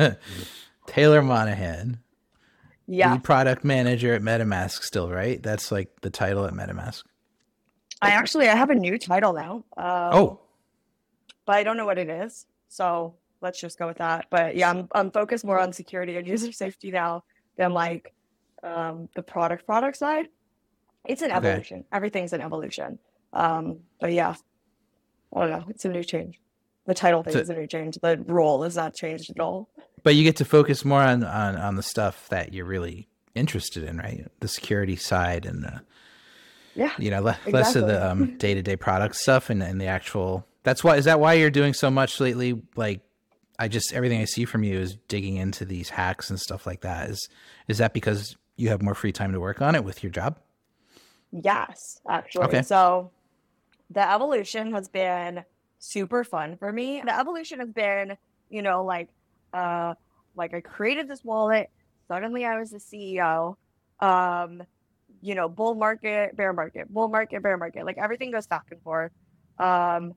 Taylor Monahan. Yeah. Lead product manager at MetaMask still, right? That's like the title at MetaMask. I actually I have a new title now. Um, oh. But I don't know what it is. So let's just go with that. But yeah, I'm I'm focused more on security and user safety now than like um, the product product side. It's an Okay. evolution. Everything's an evolution. Um, but yeah, I don't know. It's a new change. The title thing So- is a new change. The role is not changed at all. But you get to focus more on, on, on the stuff that you're really interested in, right? The security side and the, Yeah. you know, le- less of the um, day-to-day product stuff and, and the actual, that's why, is that why you're doing so much lately? Like, I just, everything I see from you is digging into these hacks and stuff like that. Is, is that because you have more free time to work on it with your job? Yes, actually. Okay. So the evolution has been super fun for me. The evolution has been, you know, like uh like I created this wallet, suddenly I was the CEO. Um, you know, bull market, bear market, bull market, bear market. Like everything goes back and forth. Um,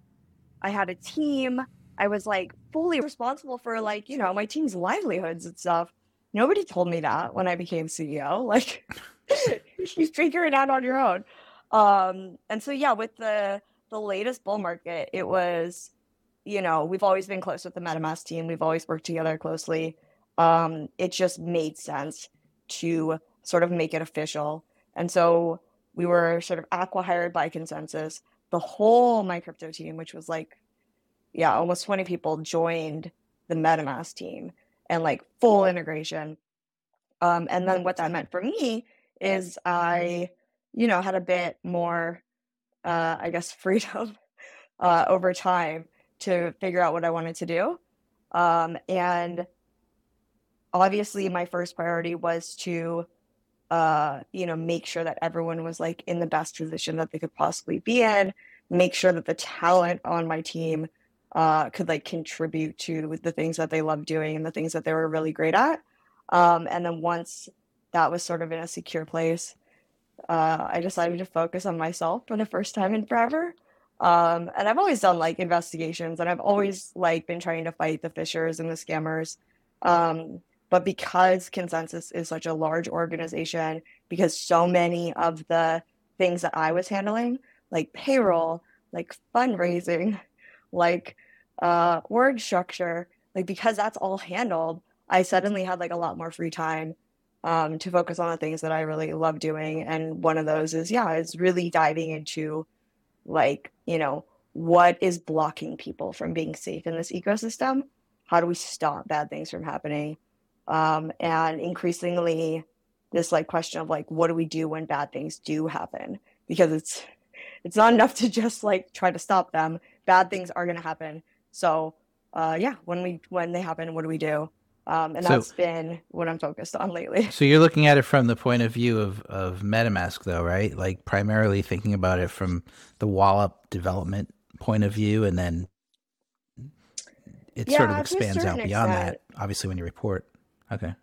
I had a team. I was like fully responsible for like, you know, my team's livelihoods and stuff. Nobody told me that when I became CEO. Like you figure it out on your own. Um, and so yeah, with the the latest bull market, it was, you know, we've always been close with the MetaMask team. We've always worked together closely. Um, it just made sense to sort of make it official. And so we were sort of aqua hired by ConsenSys. The whole MyCrypto team, which was like, yeah, almost 20 people joined the MetaMask team and like full integration. Um, and then what that meant for me is I, you know, had a bit more, uh, I guess, freedom uh, over time to figure out what I wanted to do. Um, and obviously, my first priority was to, uh, you know, make sure that everyone was like in the best position that they could possibly be in, make sure that the talent on my team uh, could like contribute to the things that they love doing and the things that they were really great at. Um, and then once that was sort of in a secure place, uh, I decided to focus on myself for the first time in forever. Um, and I've always done like investigations and I've always like been trying to fight the phishers and the scammers. Um, but because ConsenSys is such a large organization, because so many of the things that I was handling, like payroll, like fundraising, like uh, org structure, like because that's all handled, I suddenly had like a lot more free time um, to focus on the things that I really love doing. And one of those is, yeah, is really diving into like, you know, what is blocking people from being safe in this ecosystem? How do we stop bad things from happening? Um, and increasingly, this like question of like, what do we do when bad things do happen? Because it's it's not enough to just like try to stop them. Bad things are going to happen. So, uh, yeah, when we when they happen, what do we do? Um, and So- that's been what I'm focused on lately. So you're looking at it from the point of view of, of MetaMask, though, right? Like primarily thinking about it from the Wallop development point of view, and then it sort of Yeah, to a expands out beyond extent. that. Obviously, when you report, okay,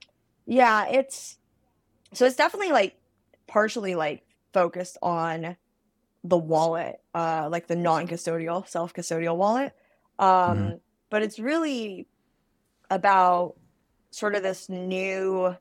Yeah, it's so it's definitely like partially like focused on the wallet, uh, like the non-custodial, self-custodial wallet. Um, but it's really about sort of this new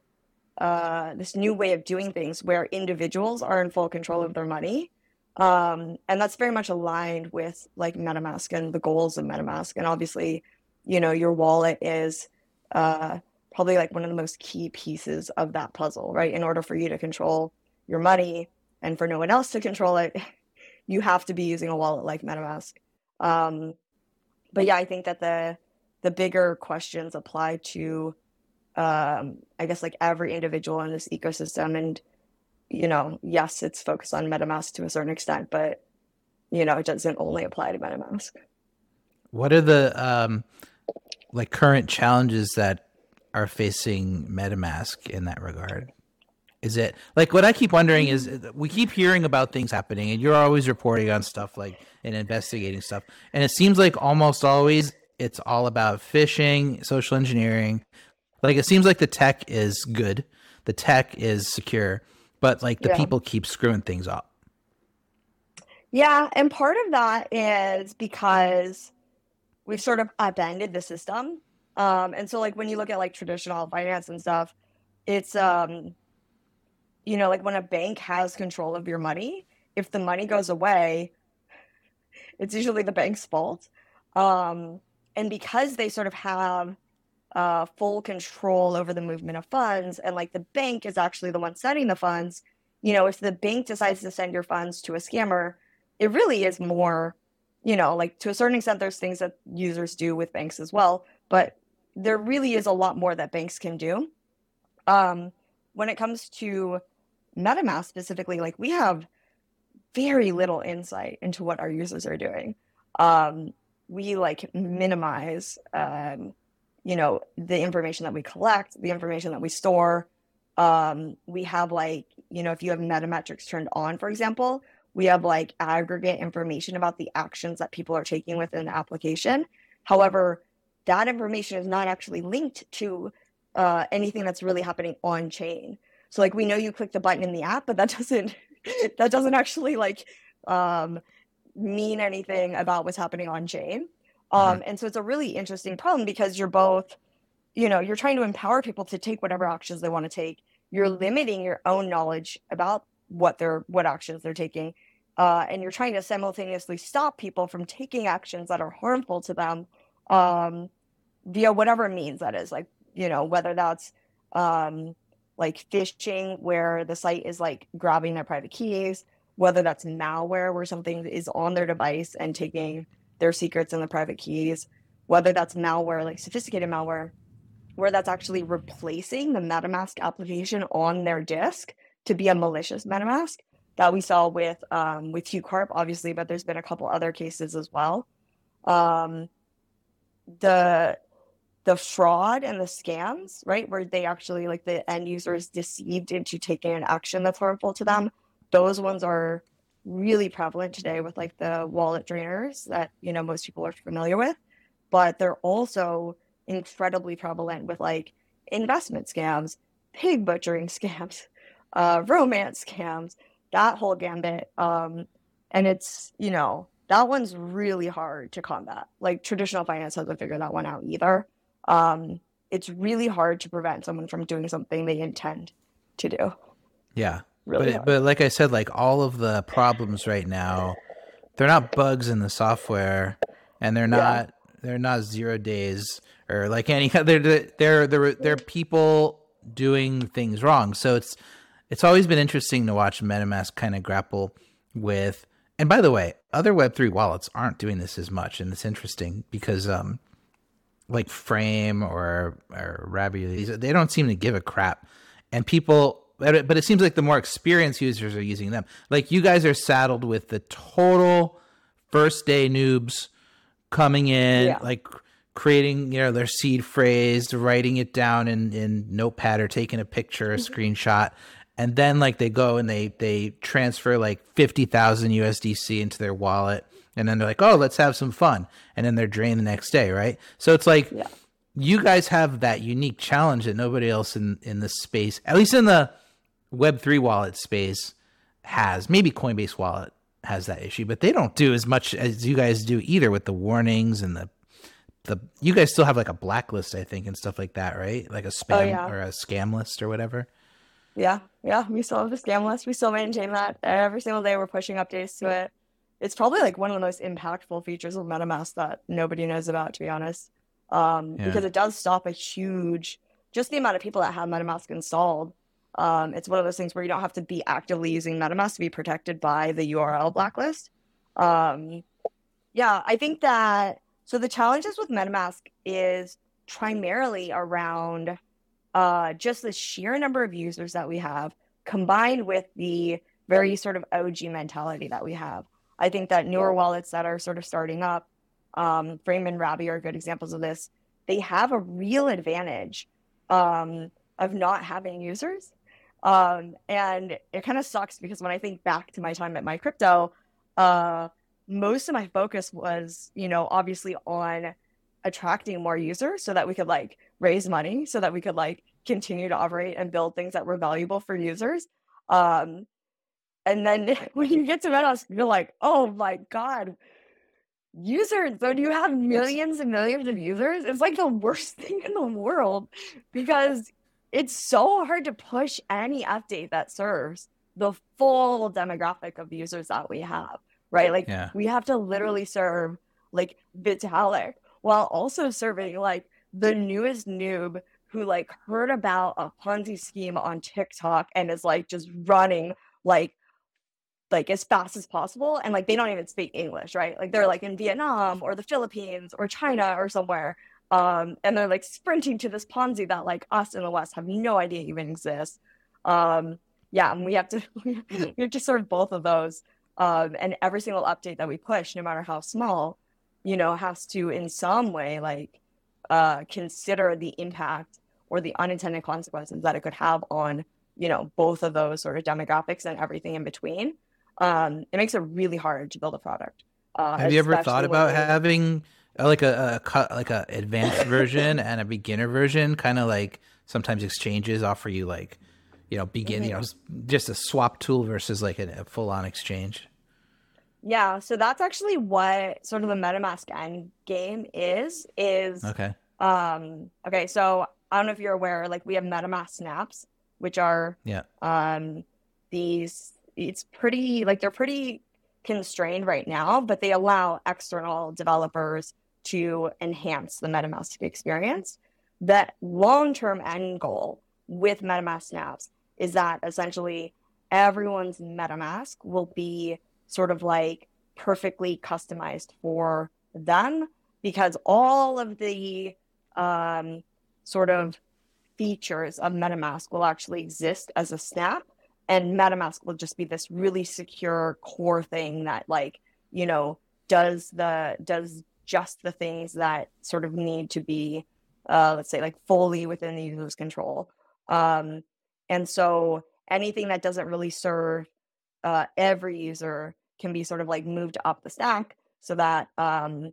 uh this new way of doing things where individuals are in full control of their money. Um, and that's very much aligned with like MetaMask and the goals of MetaMask. And obviously, you know, your wallet is uh probably like one of the most key pieces of that puzzle, right? In order for you to control your money and for no one else to control it, you have to be using a wallet like MetaMask. Um, but yeah, I think that the the bigger questions apply to, um, I guess, like every individual in this ecosystem. And you know, yes, it's focused on MetaMask to a certain extent, but you know, it doesn't only apply to MetaMask. what are the um, like current challenges that are facing MetaMask in that regard? Is it like what I keep wondering is uh, we keep hearing about things happening, and you're always reporting on stuff like and investigating stuff, and it seems like almost always it's all about phishing, social engineering. Like it seems like the tech is good, the tech is secure, but like the Yeah. people keep screwing things up. Yeah, and part of that is because we've sort of upended the system. Um, and so like when you look at like traditional finance and stuff, it's um, you know, like when a bank has control of your money, if the money goes away, it's usually the bank's fault. Um, and because they sort of have uh, full control over the movement of funds, and like the bank is actually the one sending the funds, you know, if the bank decides to send your funds to a scammer, it really is more, you know, like to a certain extent, there's things that users do with banks as well, but there really is a lot more that banks can do. Um, when it comes to MetaMask specifically, like we have very little insight into what our users are doing. Um, we like minimize, um, you know, the information that we collect, the information that we store. Um, we have like, you know, if you have metametrics turned on, for example, we have like aggregate information about the actions that people are taking within the application. However, that information is not actually linked to uh, anything that's really happening on chain. So like we know you click the button in the app, but that doesn't that doesn't actually like um, mean anything about what's happening on chain. Um, mm-hmm. And so it's a really interesting problem because you're both, you know, you're trying to empower people to take whatever actions they want to take. You're limiting your own knowledge about what they're what actions they're taking, uh, and you're trying to simultaneously stop people from taking actions that are harmful to them um, via whatever means that is. Like you know, whether that's um, like phishing, where the site is like grabbing their private keys, whether that's malware, where something is on their device and taking their secrets and the private keys, whether that's malware, like sophisticated malware, where that's actually replacing the MetaMask application on their disk to be a malicious MetaMask that we saw with um, with HuCorp, obviously, but there's been a couple other cases as well. Um, the the fraud and the scams, right, where they actually like the end user is deceived into taking an action that's harmful to them. Those ones are really prevalent today with like the wallet drainers that you know most people are familiar with, but they're also incredibly prevalent with like investment scams, pig butchering scams, uh, romance scams, that whole gambit. Um, and it's you know that one's really hard to combat. Like traditional finance hasn't figured that one out either um, it's really hard to prevent someone from doing something they intend to do. Yeah. Really but, but like I said, like all of the problems right now, they're not bugs in the software and they're not, yeah. they're not zero days or like any other, they're, they're, they're people doing things wrong. So it's, it's always been interesting to watch MetaMask kind of grapple with, and by the way, other Web3 wallets aren't doing this as much. And it's interesting because, um, like Frame or or Rabby, they don't seem to give a crap, and people. But it seems like the more experienced users are using them. Like you guys are saddled with the total first day noobs coming in, yeah. like creating you know their seed phrase, writing it down in in Notepad or taking a picture, a mm-hmm. screenshot, and then like they go and they they transfer like fifty thousand USDC into their wallet and then they're like, "Oh, let's have some fun," and then they're drained the next day, right? So it's like yeah. you guys have that unique challenge that nobody else in in this space, at least in the Web three wallet space, has. Maybe Coinbase Wallet has that issue, but they don't do as much as you guys do either with the warnings and the the you guys still have like a blacklist, I think, and stuff like that, right? Like a oh, spam oh, yeah. or a scam list or whatever. Yeah, yeah, we still have the scam list. We still maintain that every single day. We're pushing updates to it it's probably like one of the most impactful features of MetaMask that nobody knows about, to be honest. Um, yeah. Because it does stop a huge, just the amount of people that have MetaMask installed. Um, it's one of those things where you don't have to be actively using MetaMask to be protected by the URL blacklist. Um, yeah, I think that so the challenges with MetaMask is primarily around uh, just the sheer number of users that we have, combined with the very sort of OG mentality that we have. I think that newer wallets that are sort of starting up, um, Frame and Rabby are good examples of this. They have a real advantage um, of not having users. Um, and it kind of sucks because when I think back to my time at MyCrypto, uh, most of my focus was, you know, obviously on attracting more users so that we could like raise money, so that we could like continue to operate and build things that were valuable for users. Um, and then when you get to Meadows, you're like, oh my God, users when you have millions and millions of users it's like the worst thing in the world because it's so hard to push any update that serves the full demographic of users that we have right? Like Yeah. we have to literally serve like vitalik while also serving like the newest noob who like heard about a ponzi scheme on tiktok and is like just running like like as fast as possible. And like they don't even speak english right? Like they're like in vietnam or the philippines or china or somewhere um and they're like sprinting to this ponzi that like us in the west have no idea even exists. Um yeah and we have to we have to serve both of those. Um and every single update that we push no matter how small you know has to in some way like uh consider the impact or the unintended consequences that it could have on you know both of those sort of demographics and everything in between. Um, it makes it really hard to build a product. Uh, Have you ever thought about having like a, a cut like a advanced version and a beginner version? Kind of like sometimes exchanges offer you like you know begin you know just a swap tool versus like a, a full on exchange. Yeah, so that's actually what sort of the MetaMask end game is. Is Okay. um okay, so I don't know if you're aware, like we have MetaMask snaps, which are Yeah. um these it's pretty like they're pretty constrained right now, but they allow external developers to enhance the MetaMask experience. That long-term end goal with MetaMask snaps is that essentially everyone's MetaMask will be sort of like perfectly customized for them because all of the um, sort of features of MetaMask will actually exist as a snap, and MetaMask will just be this really secure core thing that, like, you know, does the does just the things that sort of need to be, uh, let's say, like fully within the user's control. Um, and so anything that doesn't really serve uh, every user can be sort of like moved up the stack so that um,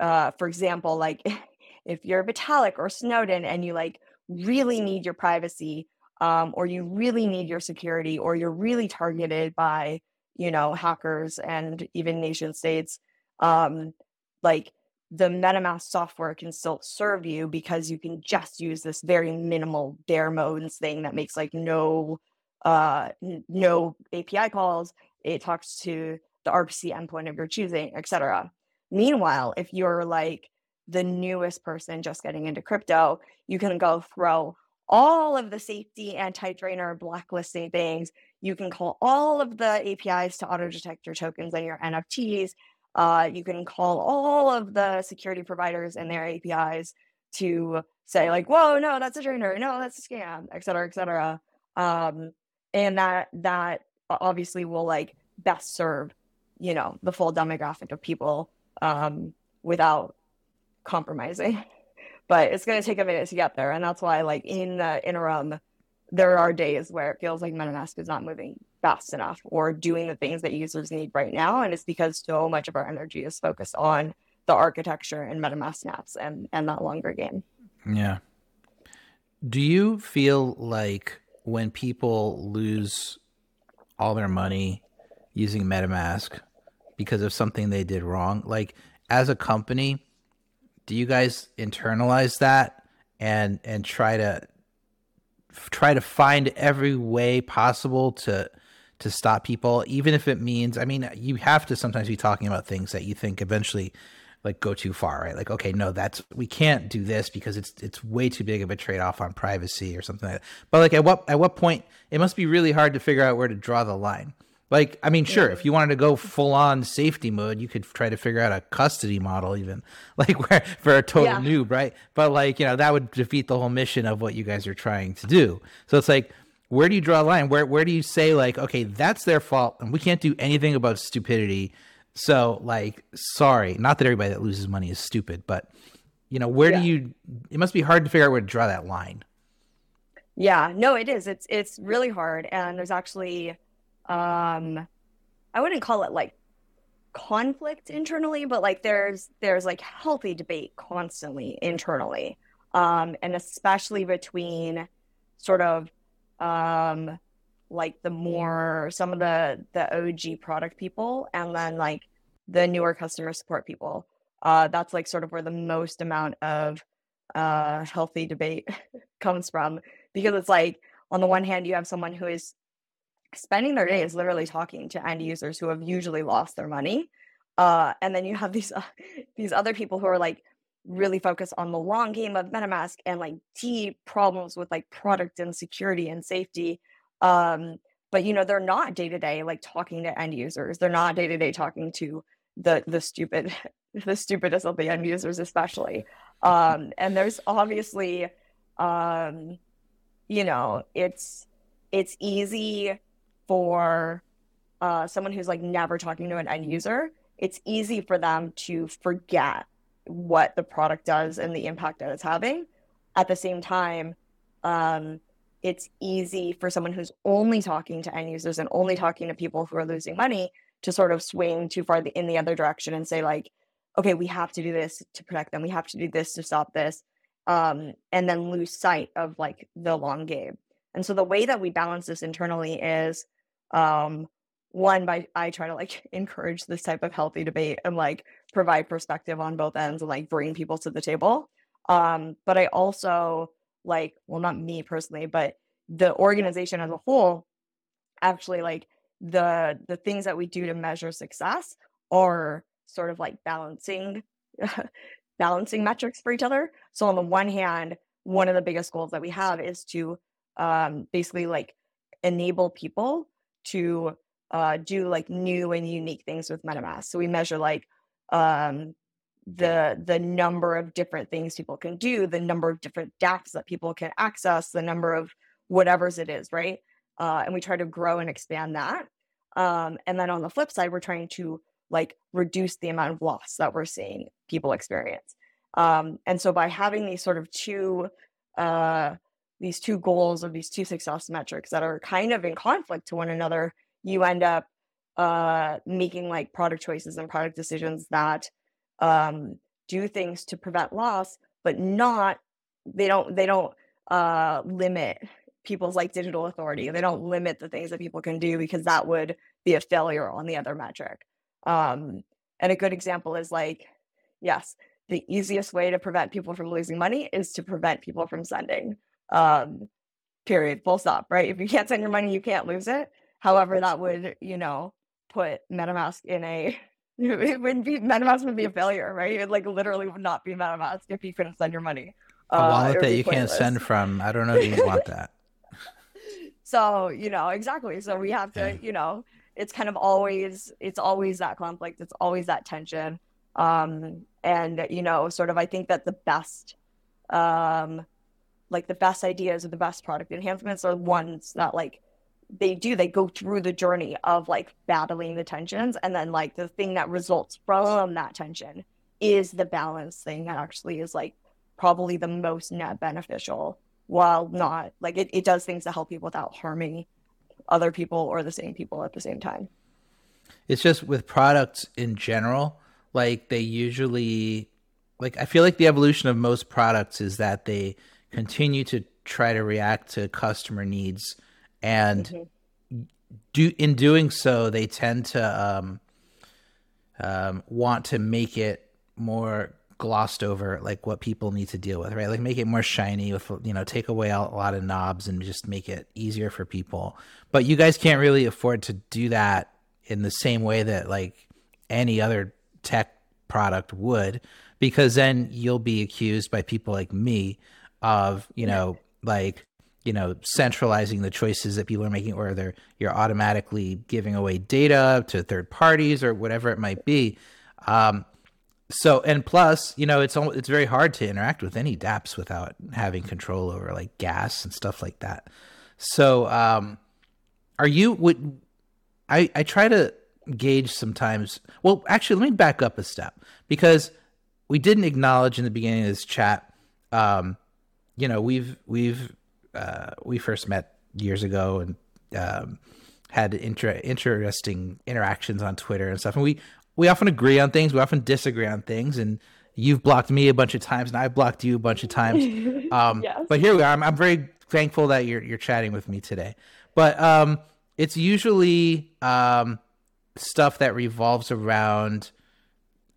uh, for example, like if you're Vitalik or Snowden and you like really need your privacy, um, or you really need your security, or you're really targeted by, you know, hackers and even nation states, um, like the MetaMask software can still serve you because you can just use this very minimal bare modes thing that makes like no uh n- no API calls. It talks to the RPC endpoint of your choosing, etc. Meanwhile, if you're like the newest person just getting into crypto, you can go throw all of the safety anti-drainer blacklisting things. You can call all of the APIs to auto detect your tokens and your NFTs. Uh, you can call all of the security providers and their APIs to say like, "Whoa, no, that's a drainer. No, that's a scam," et cetera, et cetera. Um, and that that obviously will like best serve, you know, the full demographic of people um, without compromising. But it's going to take a minute to get there, and that's why, like in the interim, there are days where it feels like MetaMask is not moving fast enough or doing the things that users need right now, and it's because so much of our energy is focused on the architecture and MetaMask snaps and and that longer game. Yeah. Do you feel like when people lose all their money using MetaMask because of something they did wrong, like as a company, do you guys internalize that and and try to try to find every way possible to to stop people even if it means i mean you have to sometimes be talking about things that you think eventually like go too far right? Like okay no that's we can't do this because it's it's way too big of a trade-off on privacy or something like that. But like at what at what point it must be really hard to figure out where to draw the line. Like i mean sure if you wanted to go full on safety mode you could try to figure out a custody model even like where for a total Yeah. noob right? But like you know that would defeat the whole mission of what you guys are trying to do. So it's like where do you draw a line where where do you say like okay that's their fault and we can't do anything about stupidity so like sorry not that everybody that loses money is stupid but you know where Yeah. do you it must be hard to figure out where to draw that line Yeah, no, it is. It's it's really hard, and there's actually, um, I wouldn't call it like conflict internally, but like there's there's like healthy debate constantly internally, um, and especially between sort of um like the more some of the the OG product people and then like the newer customer support people. Uh, that's like sort of where the most amount of uh, healthy debate comes from because it's like on the one hand you have someone who is spending their days literally talking to end users who have usually lost their money uh, and then you have these these other people who are like really focus on the long game of metamask and like deep problems with like product and security and safety um, but you know they're not day to day like talking to end users. They're not day to day talking to the the stupid the stupidest of the end users especially. Um, and there's obviously um, you know it's it's easy for uh, someone who's like never talking to an end user it's easy for them to forget what the product does and the impact that it's having. At the same time um, it's easy for someone who's only talking to end users and only talking to people who are losing money to sort of swing too far in the other direction and say like okay we have to do this to protect them. We have to do this to stop this um, and then lose sight of like the long game. And so the way that we balance this internally is um, one by i try to like encourage this type of healthy debate and like provide perspective on both ends and like bring people to the table. Um, but i also like well not me personally but the organization as a whole actually like the the things that we do to measure success are sort of like balancing balancing metrics for each other. So on the one hand one of the biggest goals that we have is to um, basically like enable people to uh, do like new and unique things with metamask. So we measure like um, the the number of different things people can do the number of different dapps that people can access the number of whatever's it is right? Uh, and we try to grow and expand that. Um, and then on the flip side we're trying to like reduce the amount of loss that we're seeing people experience. Um, and so by having these sort of two uh, these two goals of these two success metrics that are kind of in conflict to one another you end up uh, making like product choices and product decisions that um, do things to prevent loss, but not they don't they don't uh, limit people's like digital authority. They don't limit the things that people can do because that would be a failure on the other metric. Um, and a good example is like, yes, the easiest way to prevent people from losing money is to prevent people from sending. Um, period. Full stop. Right. If you can't send your money, you can't lose it. However, that would you know put MetaMask in a it wouldn't be MetaMask would be a failure, right? It like literally would not be MetaMask if you couldn't send your money. A uh, wallet that you pointless. can't send from. I don't know if you want that. so you know exactly. So we have to, yeah. you know, it's kind of always it's always that conflict. It's always that tension. Um, and you know, sort of, I think that the best, um, like the best ideas or the best product enhancements are ones that like they do they go through the journey of like battling the tensions and then like the thing that results from that tension is the balance thing that actually is like probably the most net beneficial while not like it, it does things to help people without harming other people or the same people at the same time. It's just with products in general like they usually like i feel like the evolution of most products is that they continue to try to react to customer needs and mm-hmm. do in doing so they tend to um, um, want to make it more glossed over like what people need to deal with right? Like make it more shiny with you know take away a lot of knobs and just make it easier for people. But you guys can't really afford to do that in the same way that like any other tech product would because then you'll be accused by people like me of you know like you know centralizing the choices that people are making or they're you're automatically giving away data to third parties or whatever it might be. Um, so and plus you know it's it's very hard to interact with any dapps without having control over like gas and stuff like that. So um, are you would i i try to gauge sometimes well actually let me back up a step because we didn't acknowledge in the beginning of this chat um, you know we've we've uh, we first met years ago and um, had inter- interesting interactions on Twitter and stuff. And we we often agree on things, we often disagree on things, and you've blocked me a bunch of times, and I've blocked you a bunch of times. Um, yes. But here we are. I'm, I'm, very thankful that you're you're chatting with me today. But um, it's usually um, stuff that revolves around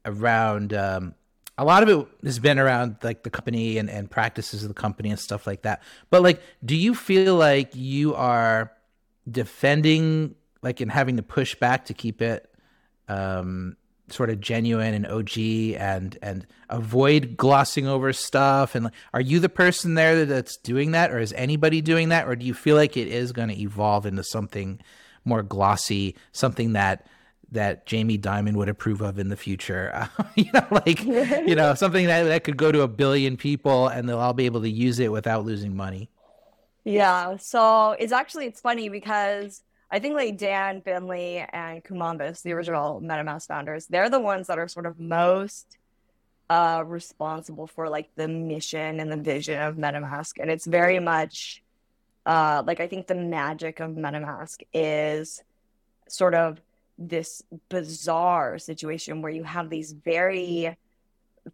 around um, a lot of it has been around like the company and, and practices of the company and stuff like that. But like, do you feel like you are defending like and having to push back to keep it um, sort of genuine and OG and and avoid glossing over stuff and like, are you the person there that's doing that or is anybody doing that or do you feel like it is going to evolve into something more glossy something that that Jamie Dimon would approve of in the future. you know, like you know, something that that could go to a billion people and they'll all be able to use it without losing money. Yeah. So it's actually it's funny because I think like Dan Finlay and Kumavis, the original MetaMask founders, they're the ones that are sort of most uh responsible for like the mission and the vision of MetaMask. And it's very much uh like I think the magic of MetaMask is sort of this bizarre situation where you have these very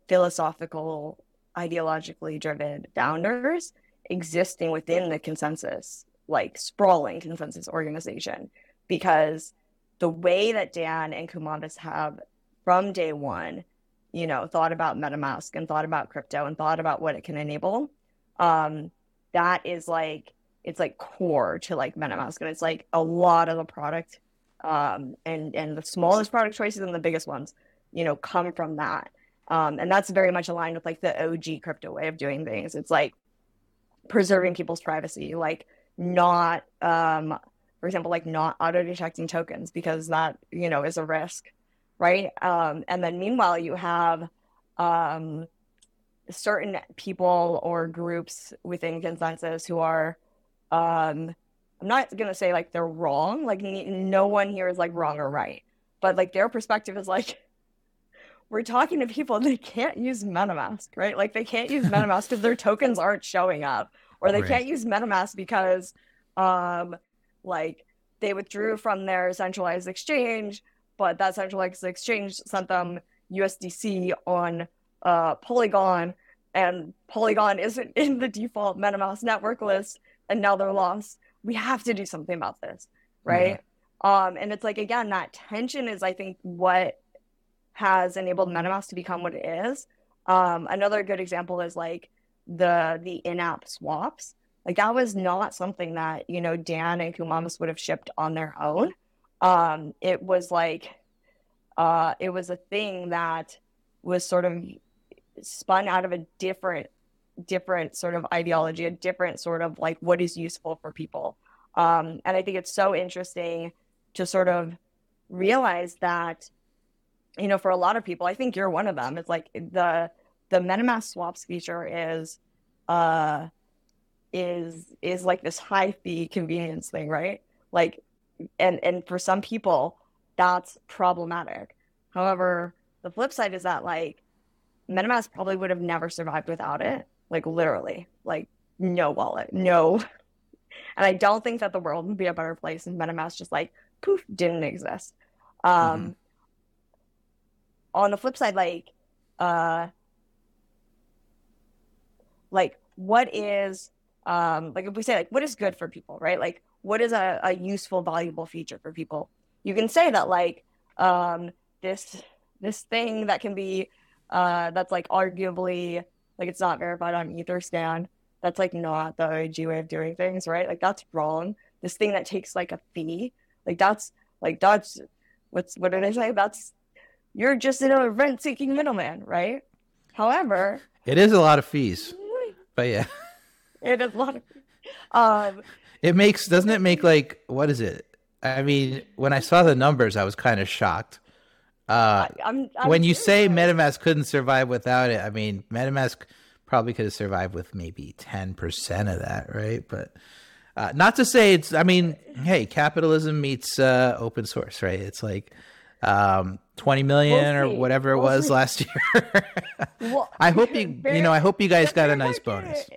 philosophical, ideologically driven founders existing within the ConsenSys, like sprawling ConsenSys organization. Because the way that Dan and Kumavis have from day one, you know, thought about MetaMask and thought about crypto and thought about what it can enable, um, that is like it's like core to like MetaMask. And it's like a lot of the product um, and and the smallest product choices and the biggest ones, you know, come from that. Um, and that's very much aligned with like the OG crypto way of doing things. It's like preserving people's privacy, like not, um, for example, like not auto detecting tokens because that you know is a risk, right? Um, and then meanwhile, you have um, certain people or groups within ConsenSys who are um, I'm not gonna say like they're wrong. Like no one here is like wrong or right, but like their perspective is like we're talking to people they can't use MetaMask, right? Like they can't use MetaMask because their tokens aren't showing up, or they right. can't use MetaMask because um like they withdrew from their centralized exchange, but that centralized exchange sent them USDC on uh, Polygon, and Polygon isn't in the default MetaMask network list, and now they're lost we have to do something about this right? Yeah. um and it's like again that tension is i think what has enabled metamask to become what it is. Um another good example is like the the in-app swaps. Like that was not something that you know dan and kumavis would have shipped on their own. Um it was like uh it was a thing that was sort of spun out of a different different sort of ideology, a different sort of like what is useful for people. Um, and I think it's so interesting to sort of realize that, you know, for a lot of people, I think you're one of them. It's like the the MetaMask swaps feature is uh is is like this high fee convenience thing, right? Like and and for some people that's problematic. However, the flip side is that like MetaMask probably would have never survived without it like literally, like no wallet, no. And I don't think that the world would be a better place if MetaMask just like poof didn't exist. Um, mm-hmm. On the flip side, like, uh, like what is um like if we say like what is good for people right like what is a, a useful valuable feature for people you can say that like um this this thing that can be uh that's like arguably like it's not verified on Etherscan. That's like not the OG way of doing things, right? Like that's wrong. This thing that takes like a fee, like that's like that's what's what did I say? That's you're just a rent seeking middleman, right? However, it is a lot of fees, but yeah, it is a lot of. Um, it makes doesn't it make like what is it? I mean, when I saw the numbers, I was kind of shocked. Uh, I'm, I'm when you say MetaMask couldn't survive without it, I mean MetaMask probably could have survived with maybe ten percent of that, right? But uh, not to say it's. I mean, hey, capitalism meets uh, open source, right? It's like um, twenty million we'll or whatever it we'll was see. last year. well, I hope you, bear, you know, I hope you guys got a nice market, bonus.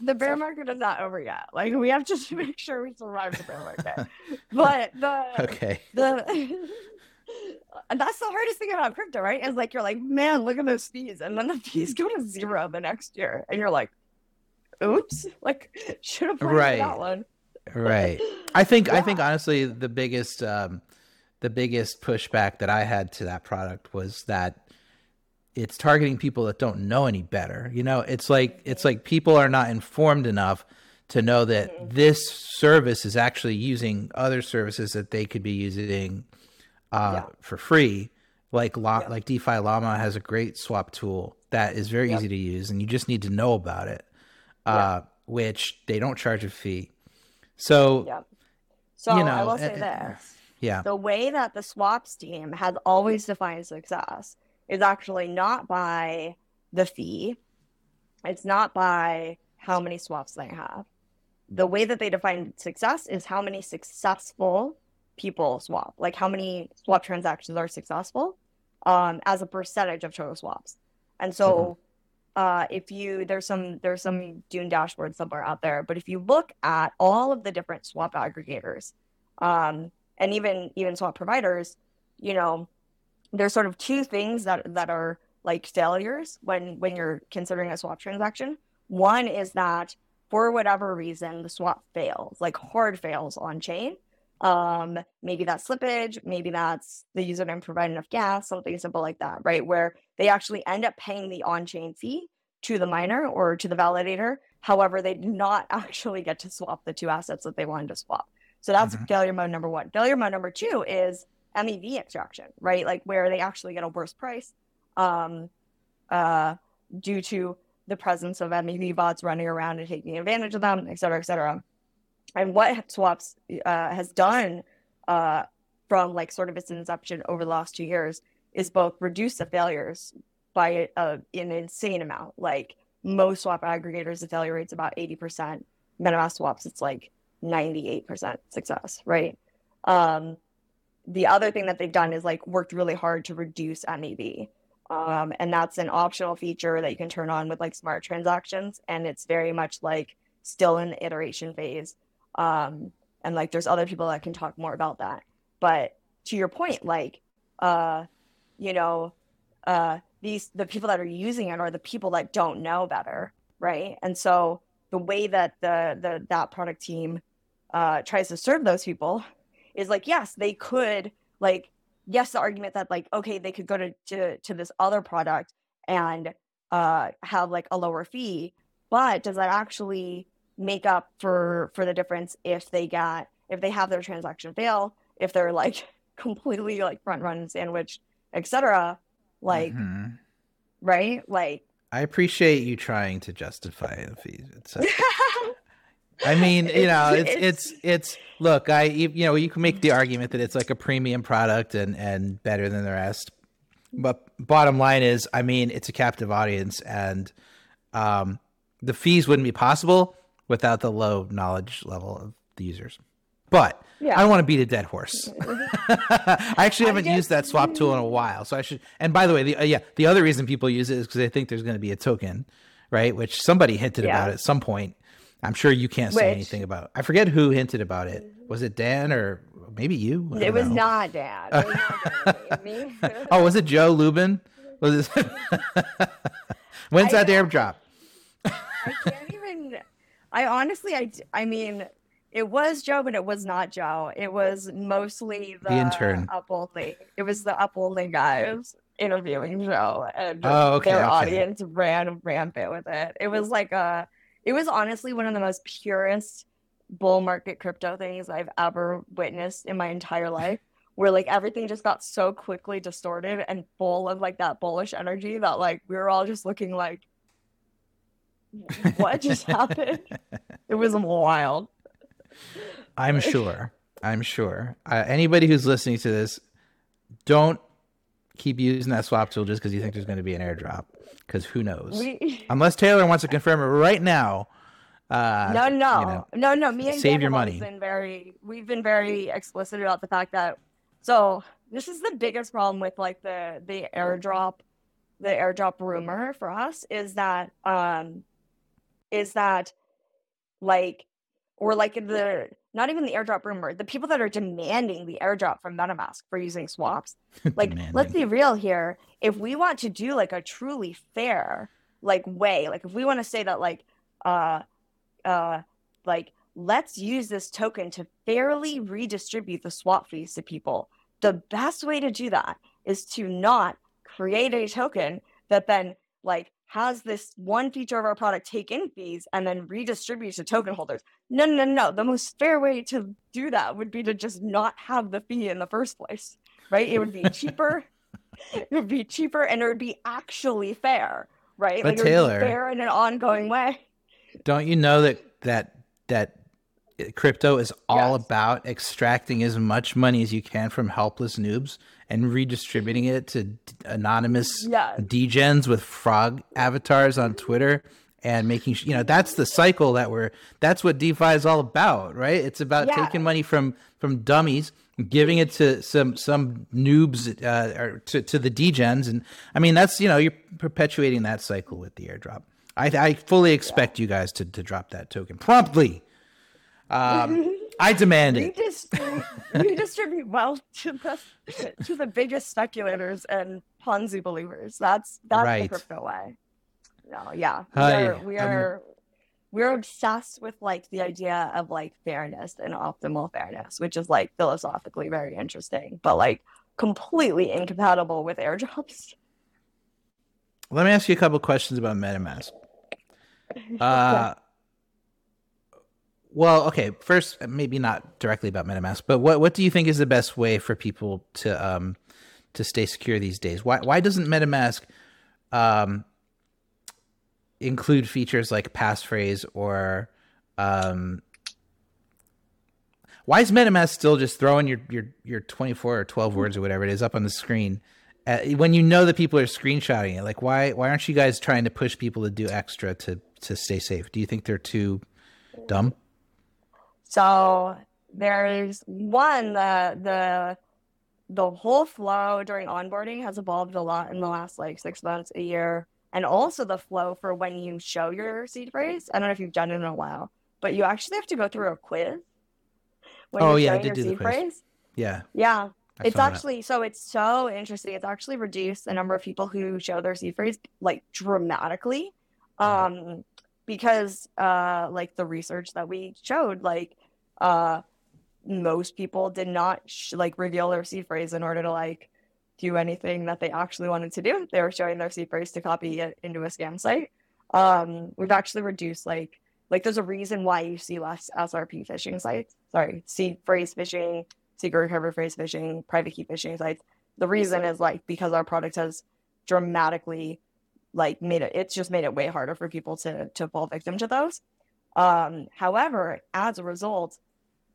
The bear market is not over yet. Like we have to make sure we survive the bear market. but the okay the and that's the hardest thing about crypto, right? Is like you're like, man, look at those fees, and then the fees go to zero the next year, and you're like, oops, like should have right. that one. right. I think yeah. I think honestly the biggest um, the biggest pushback that I had to that product was that it's targeting people that don't know any better. You know, it's like it's like people are not informed enough to know that mm-hmm. this service is actually using other services that they could be using uh, yeah. for free. Like yeah. like DeFi Llama has a great swap tool that is very yep. easy to use, and you just need to know about it. Uh, yeah. Which they don't charge a fee. So, yeah. So you know, I will say this. Yeah. The way that the swaps team has always defined success is actually not by the fee. It's not by how many swaps they have. The way that they define success is how many successful people swap, like how many swap transactions are successful um, as a percentage of total swaps. And so mm-hmm. uh, if you there's some there's some Dune dashboard somewhere out there, but if you look at all of the different swap aggregators um, and even even swap providers, you know, there's sort of two things that that are like failures when when you're considering a swap transaction. One is that for whatever reason the swap fails, like hard fails on chain. Um, maybe that's slippage, maybe that's the user didn't provide enough gas, something simple like that, right? Where they actually end up paying the on-chain fee to the miner or to the validator. However, they do not actually get to swap the two assets that they wanted to swap. So that's mm-hmm. failure mode number one. Failure mode number two is MEV extraction, right? Like where they actually get a worse price um, uh, due to the presence of MEV bots running around and taking advantage of them, et cetera, et cetera. And what Swaps uh, has done uh, from like sort of its inception over the last two years is both reduce the failures by uh, an insane amount. Like most swap aggregators, the failure rate's about 80%. MetaMask swaps, it's like 98% success, right? Um, the other thing that they've done is like worked really hard to reduce MEV. Um, and that's an optional feature that you can turn on with like smart transactions. And it's very much like still in the iteration phase. Um, and like there's other people that can talk more about that. But to your point, like, uh, you know, uh, these the people that are using it are the people that don't know better, right? And so the way that the the that product team uh, tries to serve those people is like yes they could like yes the argument that like okay they could go to to, to this other product and uh, have like a lower fee but does that actually make up for for the difference if they get if they have their transaction fail if they're like completely like front run sandwich etc like mm-hmm. right like i appreciate you trying to justify the fees it's I mean, you know, it's it's it's look, I you know, you can make the argument that it's like a premium product and and better than the rest. But bottom line is, I mean, it's a captive audience and um the fees wouldn't be possible without the low knowledge level of the users. But yeah. I don't want to beat a dead horse. I actually haven't I used that swap tool in a while, so I should. And by the way, the uh, yeah, the other reason people use it is because they think there's going to be a token, right? Which somebody hinted yeah. about at some point I'm sure you can't say Which, anything about. I forget who hinted about it. Was it Dan or maybe you? It was not Dan. Was not oh, was it Joe Lubin? Was it? When's I that airdrop? I can't. I honestly, I, I mean, it was Joe, but it was not Joe. It was mostly the, the intern upholding. It was the upholding guys interviewing Joe, and oh, okay, their okay. audience ran rampant with it. It was like a it was honestly one of the most purest bull market crypto things I've ever witnessed in my entire life. Where like everything just got so quickly distorted and full of like that bullish energy that like we were all just looking like, what just happened? It was wild. I'm sure. I'm sure. Uh, anybody who's listening to this, don't keep using that swap tool just because you think there's going to be an airdrop because who knows? We... Unless Taylor wants to confirm it right now. Uh, no, no, you know, no, no. Me and save your money. Been very, we've been very explicit about the fact that. So this is the biggest problem with like the the airdrop, the airdrop rumor for us is that um, is that like or like the not even the airdrop rumor, the people that are demanding the airdrop from MetaMask for using swaps. Like, let's be real here. If we want to do like a truly fair like way, like if we want to say that like uh uh like let's use this token to fairly redistribute the swap fees to people. The best way to do that is to not create a token that then like has this one feature of our product take in fees and then redistribute to token holders. No, no, no. The most fair way to do that would be to just not have the fee in the first place, right? It would be cheaper. it would be cheaper and it would be actually fair, right? But like Taylor, fair in an ongoing way. Don't you know that that that uh, crypto is all Yes. about extracting as much money as you can from helpless noobs and redistributing it to d- anonymous Yeah. degens with frog avatars on Twitter and making sh- you know that's the cycle that we're that's what DeFi is all about, right? It's about Yeah. taking money from from dummies, giving it to some some noobs uh, or to to the degens, and I mean that's you know you're perpetuating that cycle with the airdrop. I, I fully expect you guys to, to drop that token promptly. Um, I demand it. Redistribute, redistribute wealth to the to the biggest speculators and Ponzi believers. That's that's Right. the crypto way. No, yeah, we Hi, are we I'm- are we're obsessed with like the idea of like fairness and optimal fairness, which is like philosophically very interesting, but like completely incompatible with airdrops. Let me ask you a couple questions about MetaMask. Uh, well, okay. First, maybe not directly about MetaMask, but what what do you think is the best way for people to um to stay secure these days? Why why doesn't MetaMask um include features like passphrase or um why is MetaMask still just throwing your your your 24 or 12 words or whatever it is up on the screen uh, when you know that people are screenshotting it? Like why why aren't you guys trying to push people to do extra to to stay safe? Do you think they're too dumb? So there's one the the the whole flow during onboarding has evolved a lot in the last like six months, a year, and also the flow for when you show your seed phrase. I don't know if you've done it in a while, but you actually have to go through a quiz. When Oh, yeah, I did do the quiz. phrase. Yeah. Yeah, I it's actually so it's so interesting. It's actually reduced the number of people who show their seed phrase like dramatically. Um because uh like the research that we showed like uh most people did not sh- like reveal their seed phrase in order to like do anything that they actually wanted to do. They were showing their seed phrase to copy it into a scam site. Um we've actually reduced like like there's a reason why you see less SRP phishing sites. Sorry, seed phrase phishing, secret recovery phrase phishing, private key phishing sites. The reason is like because our product has dramatically like made it it's just made it way harder for people to to fall victim to those. Um however, as a result,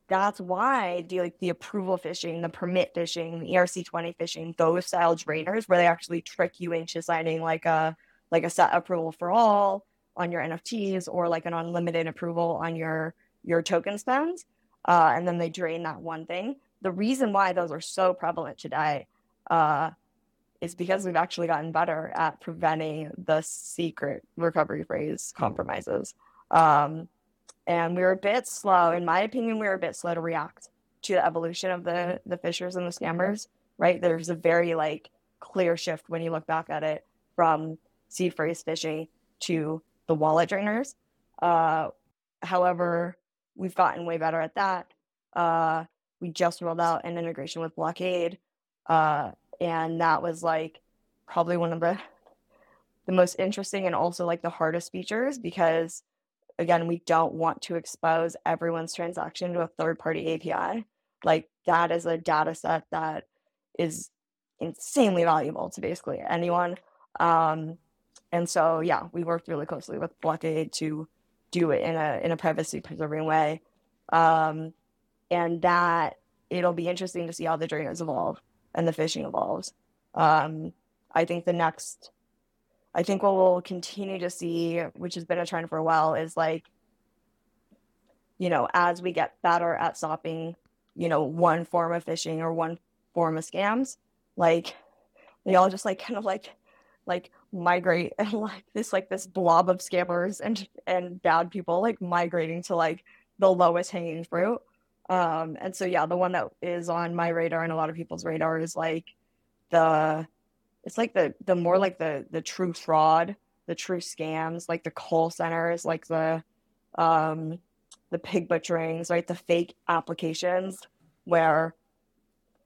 that's why the like the approval phishing, the permit phishing, the ERC20 phishing, those style drainers where they actually trick you into signing like a like a set approval for all on your NFTs or like an unlimited approval on your your token spends. Uh, and then they drain that one thing. The reason why those are so prevalent today uh, is because we've actually gotten better at preventing the secret recovery phrase compromises. Um, and we were a bit slow, in my opinion, we were a bit slow to react to the evolution of the the phishers and the scammers. Right, there's a very like clear shift when you look back at it from seed phrase phishing to the wallet drainers. Uh, however, we've gotten way better at that. Uh, we just rolled out an integration with Blockaid, uh, and that was like probably one of the the most interesting and also like the hardest features because again we don't want to expose everyone's transaction to a third party API. Like that is a data set that is insanely valuable to basically anyone. Um, and so yeah, we worked really closely with Blockaid to do it in a in a privacy preserving way. Um, and that it'll be interesting to see how the drainers evolve and the phishing evolves. Um, I think the next, I think what we'll continue to see, which has been a trend for a while, is like, you know, as we get better at stopping, you know, one form of phishing or one form of scams, like they all just like kind of like like migrate and like this like this blob of scammers and and bad people like migrating to like the lowest hanging fruit. Um, and so yeah, the one that is on my radar and a lot of people's radar is like the it's like the the more like the the true fraud, the true scams, like the call centers, like the um the pig butcherings, right? The fake applications where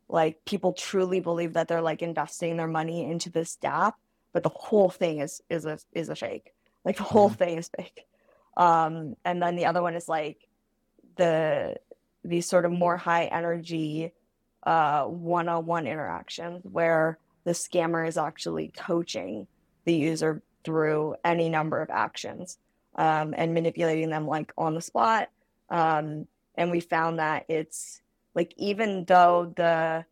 like people truly believe that they're like investing their money into this dApp, but the whole thing is is a is a fake. Like the whole Mhm. thing is fake. Um, and then the other one is like the these sort of more high energy uh one-on-one interactions where the scammer is actually coaching the user through any number of actions um, and manipulating them like on the spot. Um, and we found that it's like even though the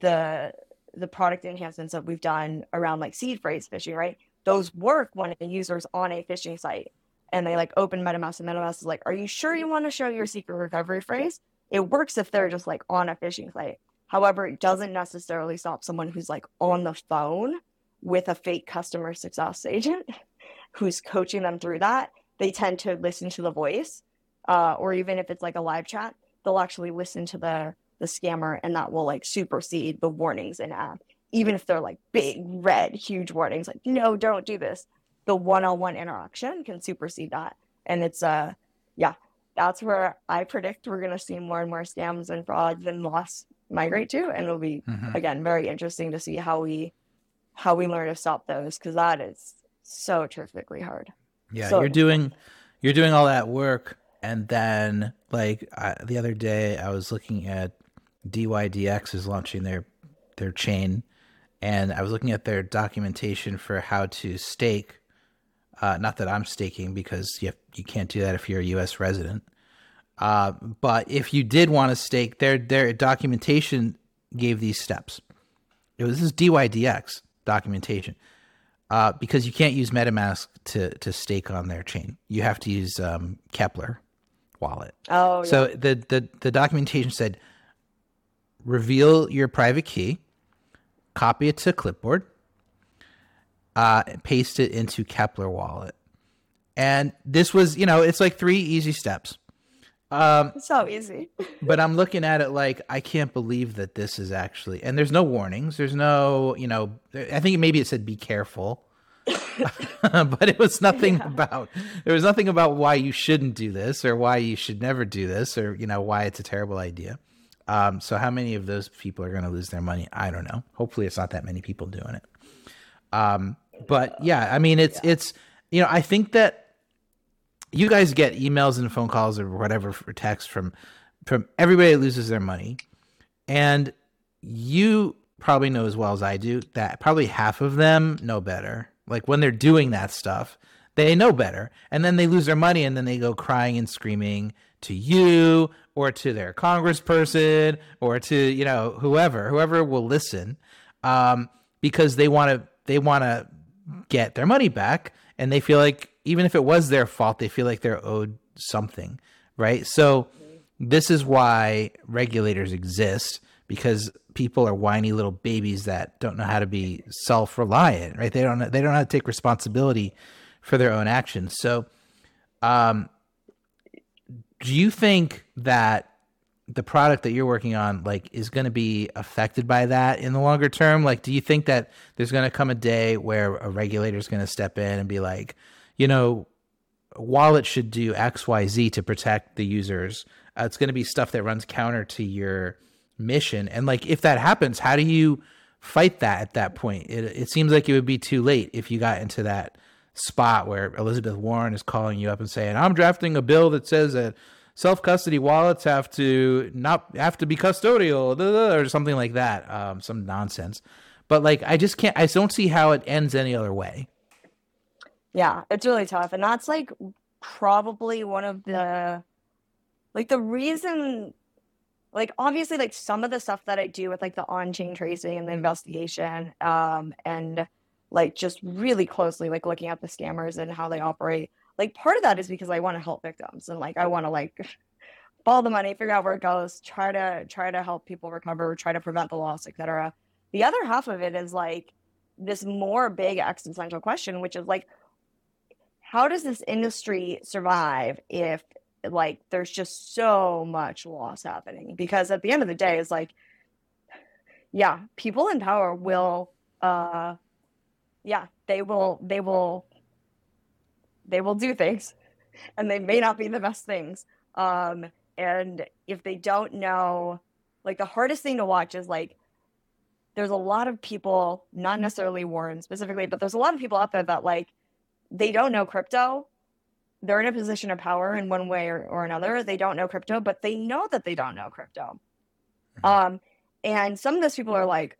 the the product enhancements that we've done around like seed phrase phishing right those work when a user's on a phishing site and they like open metamask and metamask is like are you sure you want to show your secret recovery phrase? It works if they're just like on a phishing site however it doesn't necessarily stop someone who's like on the phone with a fake customer success agent who's coaching them through that. They tend to listen to the voice uh, or even if it's like a live chat they'll actually listen to the the scammer and that will like supersede the warnings in app. Even if they're like big red huge warnings like no don't do this. The one-on-one interaction can supersede that and it's uh yeah. That's where i predict we're going to see more and more scams and frauds and loss migrate to and it'll be Mhm. again very interesting to see how we how we learn to stop those because that is so terrifically hard Yeah, So- you're doing you're doing all that work, and then like I, the other day, I was looking at DYDX is launching their their chain, and I was looking at their documentation for how to stake. Uh, not that I'm staking because you have, you can't do that if you're a U.S. resident. Uh, but if you did want to stake, their their documentation gave these steps. It was this is DYDX documentation uh, because you can't use MetaMask to to stake on their chain. You have to use um, Keplr wallet. oh yeah. So the, the the documentation said, reveal your private key, copy it to clipboard, uh, paste it into Keplr wallet, and this was you know it's like three easy steps. Um, so easy but I'm looking at it like I can't believe that this is actually and there's no warnings. There's no, you know, I think maybe it said be careful. but it was nothing Yeah. about there was nothing about why you shouldn't do this or why you should never do this or you know why it's a terrible idea. Um, so how many of those people are going to lose their money? I don't know. Hopefully it's not that many people doing it. Um, but yeah, I mean it's it's you know I think that you guys get emails and phone calls or whatever for text from from everybody that loses their money. And you probably know as well as i do that probably half of them know better. Like when they're doing that stuff they know better. And then they lose their money and then they go crying and screaming to you or to their congressperson or to you know whoever whoever will listen um, because they want to they want to get their money back and they feel like even if it was their fault they feel like they're owed something right? So this is why regulators exist because people are whiny little babies that don't know how to be self-reliant right? They don't they don't know how to take responsibility for their own actions. So um do you think that the product that you're working on like is going to be affected by that in the longer term? Like do you think that there's going to come a day where a regulator is going to step in and be like you know wallet should do xyz to protect the users. Uh, it's going to be stuff that runs counter to your mission. And like if that happens how do you fight that at that point? It, it seems like it would be too late if you got into that spot where elizabeth warren is calling you up and saying i'm drafting a bill that says that self custody wallets have to not have to be custodial or something like that um, some nonsense. But like i just can't i don't see how it ends any other way Yeah, it's really tough. And that's like probably one of the like the reason like obviously like some of the stuff that I do with like the on-chain tracing and the investigation um and like just really closely like looking at the scammers and how they operate. Like part of that is because I want to help victims and like I want to like follow the money, figure out where it goes, try to try to help people recover, try to prevent the loss, etc. The other half of it is like this more big existential question, which is like how does this industry survive if like there's just so much loss happening? Because at the end of the day it's like yeah people in power will uh yeah they will they will they will do things and they may not be the best things. Um and if they don't know like the hardest thing to watch is like there's a lot of people, not necessarily Warren specifically, but there's a lot of people out there that like they don't know crypto. They're in a position of power in one way or, or another. They don't know crypto, but they know that they don't know crypto. Mm-hmm. Um, and some of those people are like,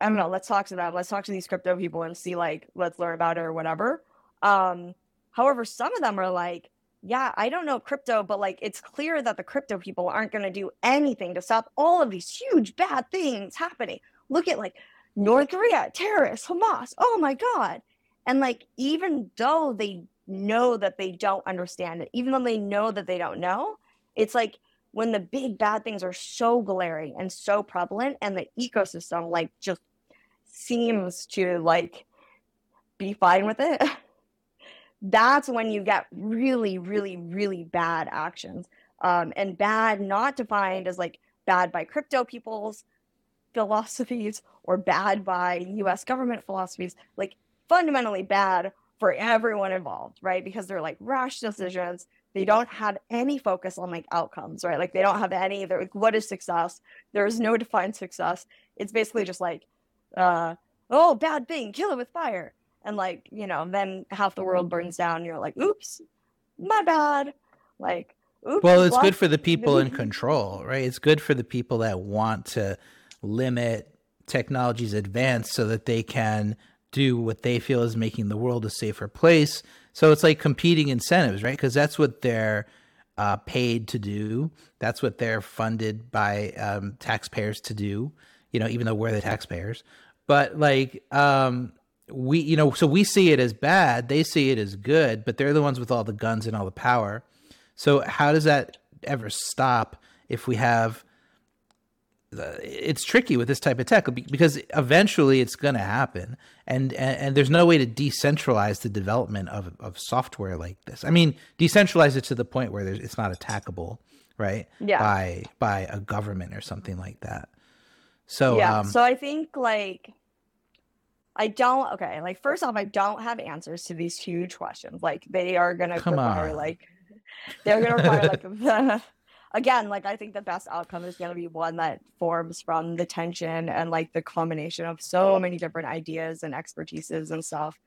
I don't know, let's talk to them. Let's talk to these crypto people and see like let's learn about it or whatever. Um, however, some of them are like, yeah, I don't know crypto, but like it's clear that the crypto people aren't going to do anything to stop all of these huge bad things happening. Look at like North Korea, terrorists, Hamas. Oh my God. And like, even though they know that they don't understand it, even though they know that they don't know, it's like when the big bad things are so glaring and so prevalent and the ecosystem like just seems to like be fine with it. that's when you get really, really, really bad actions. Um, and bad not defined as like bad by crypto people's philosophies or bad by US government philosophies, like fundamentally bad for everyone involved, right? Because they're like rash decisions. They don't have any focus on like outcomes, right? Like they don't have any, they're like, what is success? There is no defined success. It's basically just like, uh, oh, bad thing, kill it with fire and like you know then half the world burns down you're like oops my bad like oops, well it's good for the people in control right it's good for the people that want to limit technology's advance so that they can do what they feel is making the world a safer place. So it's like competing incentives right? Because that's what they're uh, paid to do. That's what they're funded by um, taxpayers to do you know even though we're the taxpayers. But like um we you know so we see it as bad they see it as good but they're the ones with all the guns and all the power. So how does that ever stop if we have it's tricky with this type of tech because eventually it's going to happen and, and, and there's no way to decentralize the development of, of software like this i mean decentralize it to the point where it's not attackable right yeah. by by a government or something like that so yeah um, so i think like I don't. Okay, like first off, I don't have answers to these huge questions. Like they are gonna require on. like they're gonna require like again. Like I think the best outcome is gonna be one that forms from the tension and like the combination of so many different ideas and expertises and stuff.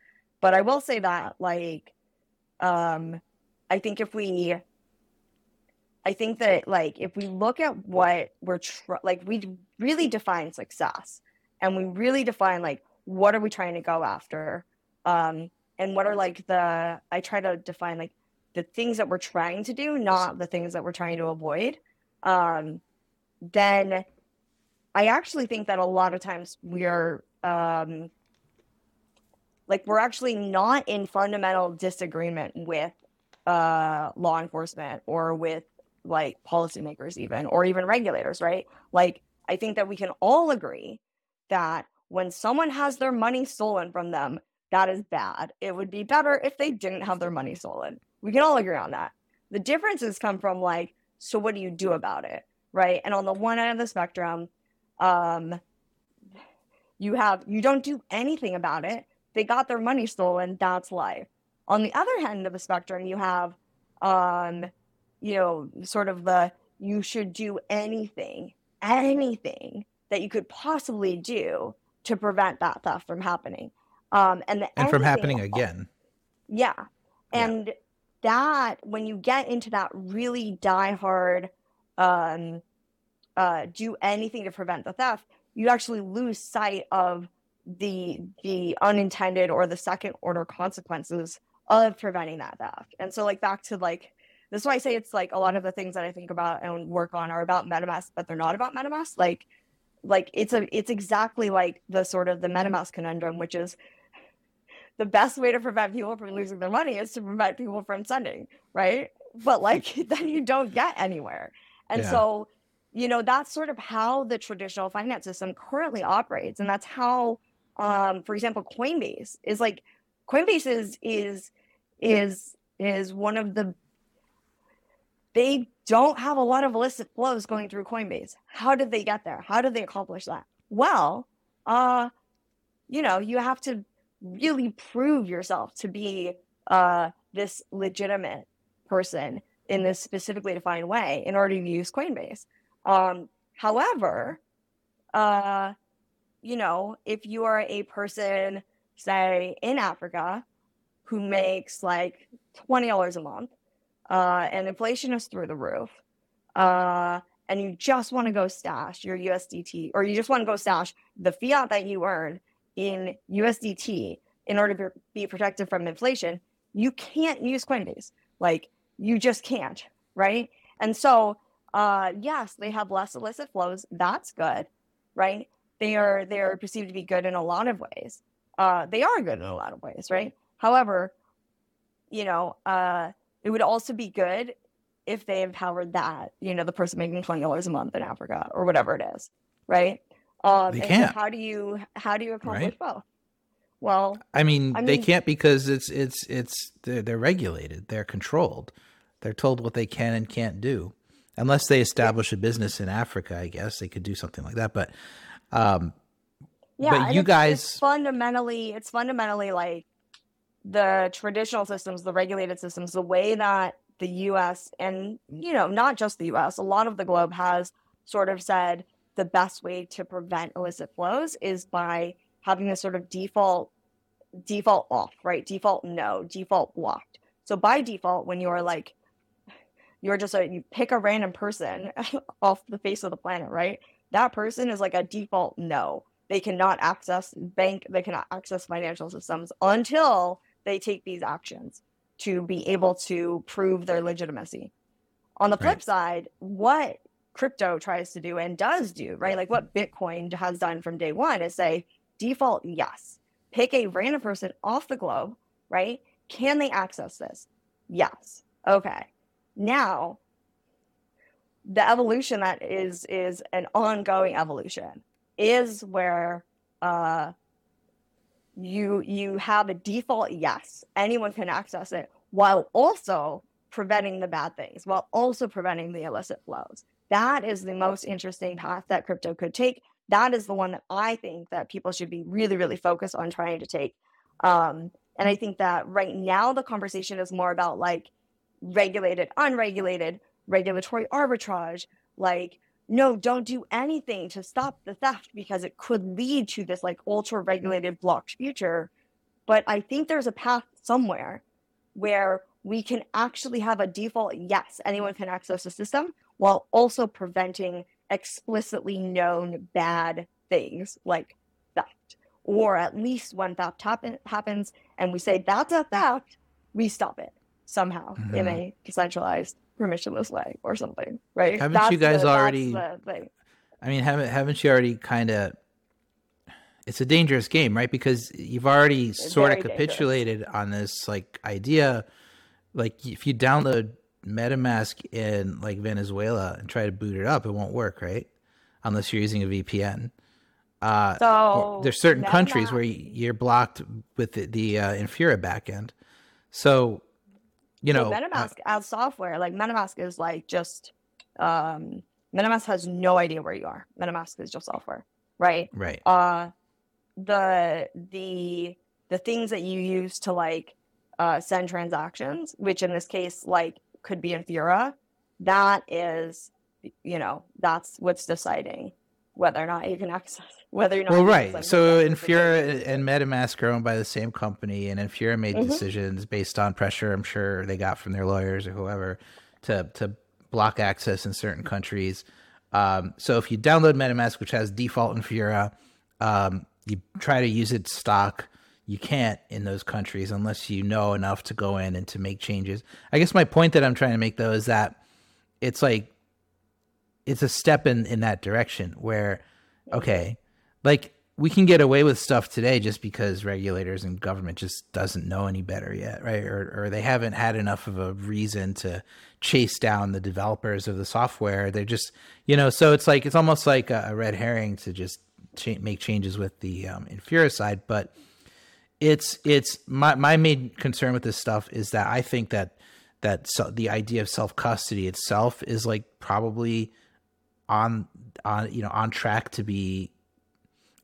But I will say that like, um, I think if we I think that like if we look at what we're tr- like we really define success and we really define like what are we trying to go after um and what are like the i try to define like the things that we're trying to do not the things that we're trying to avoid um then i actually think that a lot of times we're um like we're actually not in fundamental disagreement with uh law enforcement or with like policymakers even or even regulators right like i think that we can all agree that when someone has their money stolen from them, that is bad. It would be better if they didn't have their money stolen. We can all agree on that. The differences come from like, so what do you do about it? Right. And on the one end of the spectrum, um, you have you don't do anything about it. They got their money stolen, that's life. On the other end of the spectrum, you have um, you know, sort of the you should do anything, anything that you could possibly do to prevent that theft from happening. Um, and and from happening again. Yeah. And yeah. That when you get into that really die hard um, uh, do anything to prevent the theft, you actually lose sight of the the unintended or the second order consequences of preventing that theft. And so like back to like this is why I say it's like a lot of the things that I think about and work on are about MetaMask, but they're not about MetaMask. Like like it's a it's exactly like the sort of the MetaMask conundrum, which is the best way to prevent people from losing their money is to prevent people from sending, right? But like then you don't get anywhere. And yeah. so, you know, that's sort of how the traditional finance system currently operates. And that's how um, for example, Coinbase is like Coinbase is is is is one of the they don't have a lot of illicit flows going through Coinbase. How did they get there? How did they accomplish that? Well, uh, you know, you have to really prove yourself to be uh, this legitimate person in this specifically defined way in order to use Coinbase. Um, however, uh, you know, if you are a person, say in Africa, who makes like twenty dollars a month, uh, and inflation is through the roof, uh, and you just want to go stash your USDT, or you just want to go stash the fiat that you earn in USDT in order to be protected from inflation, you can't use Coinbase. Like you just can't, right? And so, uh, yes, they have less illicit flows. That's good, right? They are they are perceived to be good in a lot of ways. Uh, they are good in a lot of ways, right? However, you know, uh, it would also be good if they empowered that, you know, the person making twenty dollars a month in Africa or whatever it is, right? Um, They and can't. So how do you how do you accomplish Right. both? Well, I mean, I they mean- can't because it's it's it's they're, they're regulated. They're controlled. They're told what they can and can't do. Unless they establish a business in Africa, I guess they could do something like that. But um, yeah, But you it's- guys- it's fundamentally it's fundamentally like the traditional systems, the regulated systems, the way that the US and you know, not just the US, a lot of the globe has sort of said the best way to prevent illicit flows is by having this sort of default default off, right? Default no, default blocked. So by default, when you're like you're just a you pick a random person off the face of the planet, right? That person is like a default no. They cannot access bank, they cannot access financial systems until they take these actions to be able to prove their legitimacy. On the flip Right. side, what crypto tries to do and does do, right? Like what Bitcoin has done from day one is say default yes. Pick a random person off the globe, right? Can they access this? Yes. Okay. Now, the evolution that is is an ongoing evolution is where uh you you have a default yes anyone can access it while also preventing the bad things while also preventing the illicit flows that is the most interesting path that crypto could take. That is the one that i think that people should be really really focused on trying to take. Um and i think that right now the conversation is more about like regulated unregulated regulatory arbitrage. Like no don't do anything to stop the theft because it could lead to this like ultra regulated blocked future. But i think there's a path somewhere where we can actually have a default yes anyone can access the system while also preventing explicitly known bad things like theft or at least when theft happen- happens and we say that's a theft we stop it somehow in Mhm. a decentralized permissionless way or something right Haven't you guys that's already- the. I mean, haven't haven't you already kind of? It's a dangerous game, right? Because you've already sort of very dangerous. capitulated on this like idea. Like if you download MetaMask in like Venezuela and try to boot it up, it won't work, right? Unless you're using a VPN. Uh, so there's certain countries where you're blocked with the, the uh, Infura backend. So, you So know, uh, MetaMask as software, like MetaMask is like just um MetaMask has no idea where you are. MetaMask is just software, right? right? Uh the the the things that you use to like uh send transactions, which in this case like could be Infura, that is you know, that's what's deciding whether or not you can access whether or not Well, right. So. Infura and MetaMask are owned by the same company, and Infura made Mhm. decisions based on pressure. I'm sure they got from their lawyers or whoever to to block access in certain countries. Um, so if you download MetaMask, which has default Infura, um, you try to use its stock. You can't in those countries unless you know enough to go in and to make changes. I guess my point that I'm trying to make though is that it's like it's a step in in that direction where okay like we can get away with stuff today just because regulators and government just doesn't know any better yet right or, or they haven't had enough of a reason to chase down the developers of the software they're just you know so it's like it's almost like a, red herring to just cha- make changes with the um, infura side but it's it's my my main concern with this stuff is that I think that that so, the idea of self custody itself is like probably on on you know on track to be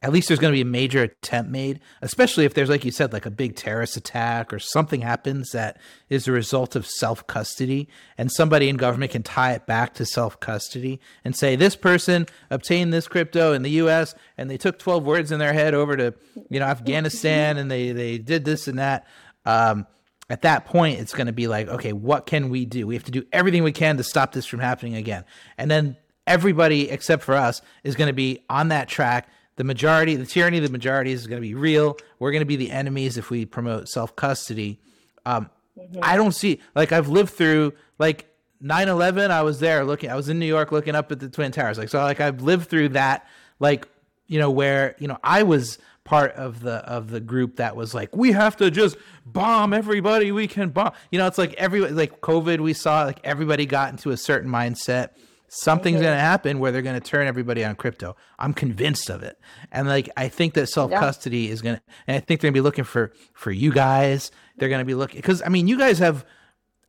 at least there's going to be a major attempt made, especially if there's, like you said, like a big terrorist attack or something happens that is a result of self custody, and somebody in government can tie it back to self custody and say this person obtained this crypto in the U.S. and they took 12 words in their head over to, you know, Afghanistan and they they did this and that. Um, at that point, it's going to be like, okay, what can we do? We have to do everything we can to stop this from happening again, and then everybody except for us is going to be on that track the majority, the tyranny of the majority is going to be real. We're going to be the enemies if we promote self custody. Um, mm-hmm. I don't see like I've lived through like 9/11. I was there looking. I was in New York looking up at the Twin Towers. Like so, like I've lived through that. Like you know where you know I was part of the of the group that was like we have to just bomb everybody we can bomb. You know, it's like every like COVID. We saw like everybody got into a certain mindset something's going to happen where they're going to turn everybody on crypto. I'm convinced of it. And like I think that self custody yeah. is going to and I think they're going to be looking for for you guys. They're going to be looking cuz I mean you guys have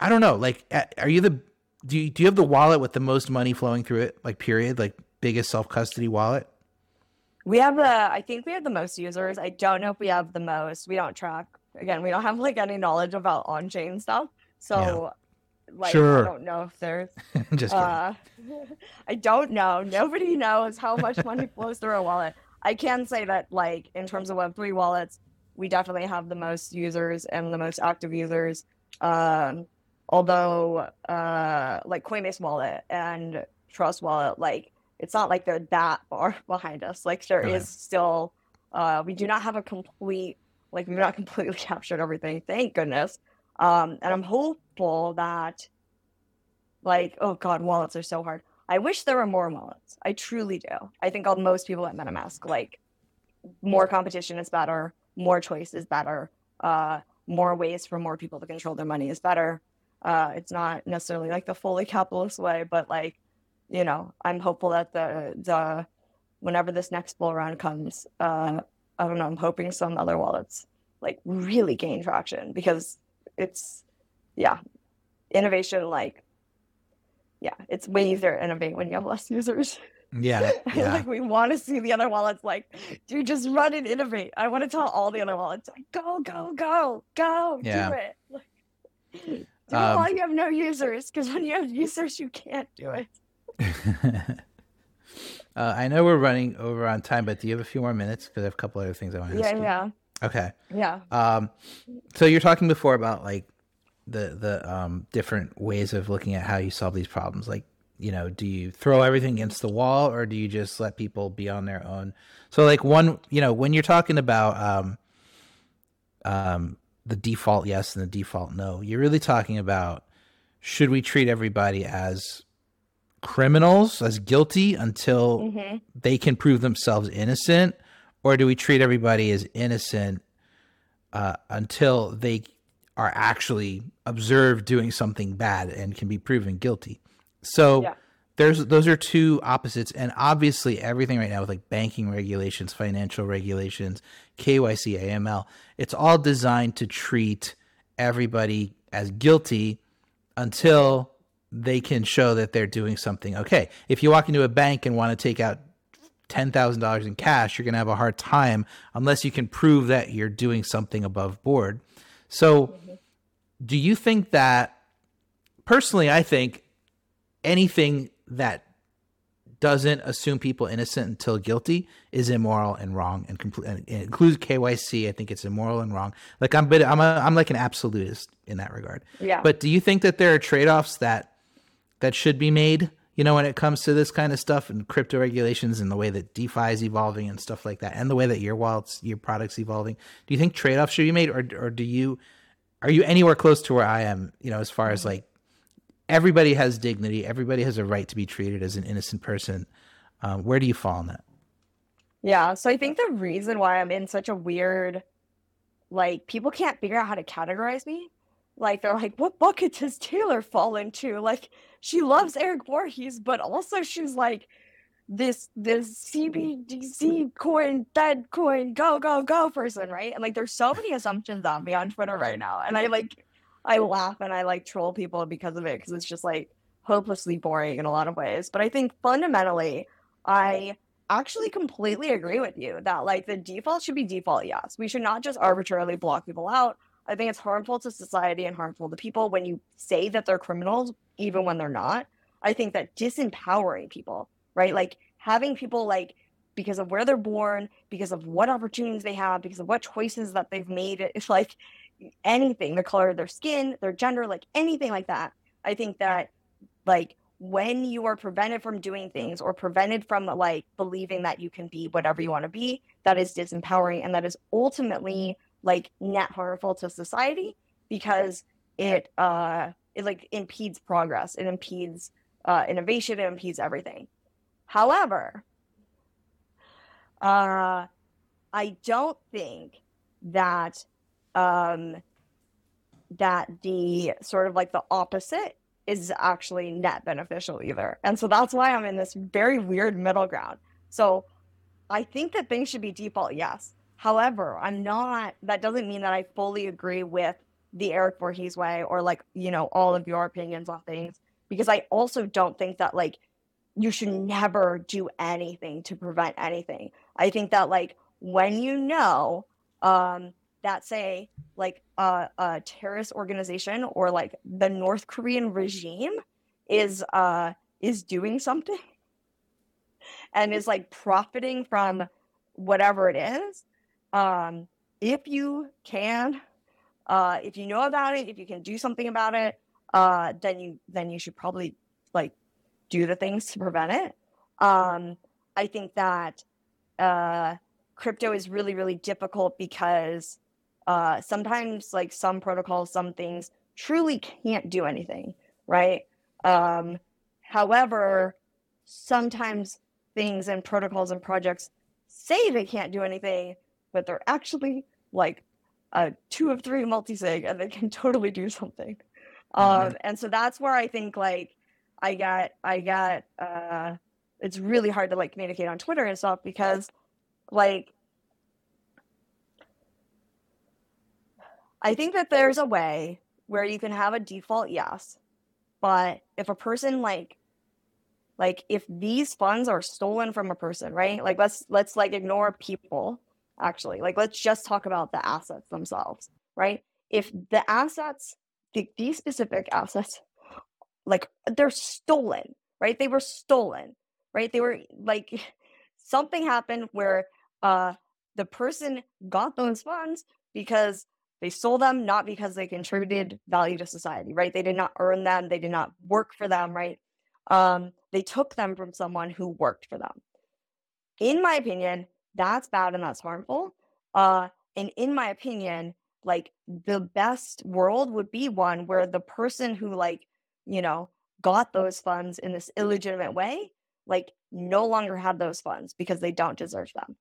I don't know, like are you the do you, do you have the wallet with the most money flowing through it like period, like biggest self custody wallet? We have the I think we have the most users. I don't know if we have the most. We don't track. Again, we don't have like any knowledge about on-chain stuff. So like sure. I don't know if there's just uh, I don't know. Nobody knows how much money flows through a wallet. I can say that like in terms of Web3 wallets, we definitely have the most users and the most active users. Um, although uh, like Coinbase wallet and Trust wallet, like it's not like they're that far behind us. Like there okay. is still uh, we do not have a complete like we've not completely captured everything, thank goodness. Um, and I'm hopeful that, like, oh God, wallets are so hard. I wish there were more wallets. I truly do. I think all most people at MetaMask like more competition is better, more choice is better, uh, more ways for more people to control their money is better. Uh, it's not necessarily like the fully capitalist way, but like, you know, I'm hopeful that the the whenever this next bull run comes, uh, I don't know, I'm hoping some other wallets like really gain traction because it's yeah innovation like yeah it's way easier to innovate when you have less users. Yeah, yeah. like we want to see the other wallets like dude just run and innovate. I want to tell all the other wallets like go go go go yeah. do it. Like, do um, while you have no users because when you have users you can't do it. Uh, i know we're running over on time but do you have a few more minutes? Because i have a couple other things i want to yeah yeah Okay. Yeah. Um, so you're talking before about like the the um different ways of looking at how you solve these problems. Like, you know, do you throw everything against the wall or do you just let people be on their own? So like one, you know, when you're talking about um um the default yes and the default no, you're really talking about should we treat everybody as criminals, as guilty until mm-hmm. they can prove themselves innocent? Or do we treat everybody as innocent uh, until they are actually observed doing something bad and can be proven guilty? So yeah. there's those are two opposites, and obviously everything right now with like banking regulations, financial regulations, KYC, AML, it's all designed to treat everybody as guilty until they can show that they're doing something okay. If you walk into a bank and want to take out $10,000 in cash, you're going to have a hard time unless you can prove that you're doing something above board. So, do you think that personally, I think anything that doesn't assume people innocent until guilty is immoral and wrong and complete and includes KYC. I think it's immoral and wrong. Like I'm but I'm a, I'm like an absolutist in that regard. Yeah. But do you think that there are trade-offs that that should be made you know, when it comes to this kind of stuff and crypto regulations and the way that DeFi is evolving and stuff like that, and the way that your wallets, your products evolving, do you think trade offs should be made, or or do you are you anywhere close to where I am? You know, as far as like everybody has dignity, everybody has a right to be treated as an innocent person. Um, where do you fall on that? Yeah, so I think the reason why I'm in such a weird, like, people can't figure out how to categorize me like they're like, what bucket does Taylor fall into? Like she loves Eric Voorhees, but also she's like this this CBDC coin, dead coin, go go go person, right? And like there's so many assumptions on me on Twitter right now, and I like I laugh and I like troll people because of it because it's just like hopelessly boring in a lot of ways. But I think fundamentally, I actually completely agree with you that like the default should be default yes. We should not just arbitrarily block people out. I think it's harmful to society and harmful to people when you say that they're criminals even when they're not. I think that disempowering people, right? Like having people like because of where they're born, because of what opportunities they have, because of what choices that they've made, it's like anything, the color of their skin, their gender, like anything like that. I think that like when you are prevented from doing things or prevented from like believing that you can be whatever you want to be, that is disempowering and that is ultimately like net harmful to society because it uh it like impedes progress, it impedes uh innovation, it impedes everything. However, uh I don't think that um that the sort of like the opposite is actually net beneficial either. And so that's why I'm in this very weird middle ground. So I think that things should be default, yes. However, I'm not, that doesn't mean that I fully agree with the Eric Voorhees way or like, you know, all of your opinions on things, because I also don't think that like you should never do anything to prevent anything. I think that like when you know um, that say like a, a terrorist organization or like the North Korean regime is uh is doing something and is like profiting from whatever it is um if you can uh if you know about it if you can do something about it uh then you then you should probably like do the things to prevent it um i think that uh crypto is really really difficult because uh, sometimes like some protocols, some things truly can't do anything, right? Um, however, sometimes things and protocols and projects say they can't do anything, but they're actually like a two of three multi-sig and they can totally do something. Mm-hmm. Um, and so that's where I think like I got I got uh it's really hard to like communicate on Twitter and stuff because like I think that there's a way where you can have a default yes, but if a person like like if these funds are stolen from a person, right? Like let's let's like ignore people actually. Like let's just talk about the assets themselves, right? If the assets the, these specific assets like they're stolen, right? They were stolen, right? They were like something happened where uh the person got those funds because they stole them not because they contributed value to society, right? They did not earn them, they did not work for them, right? Um, they took them from someone who worked for them. In my opinion, that's bad and that's harmful. Uh, and in my opinion, like the best world would be one where the person who like, you know, got those funds in this illegitimate way, like no longer had those funds because they don't deserve them.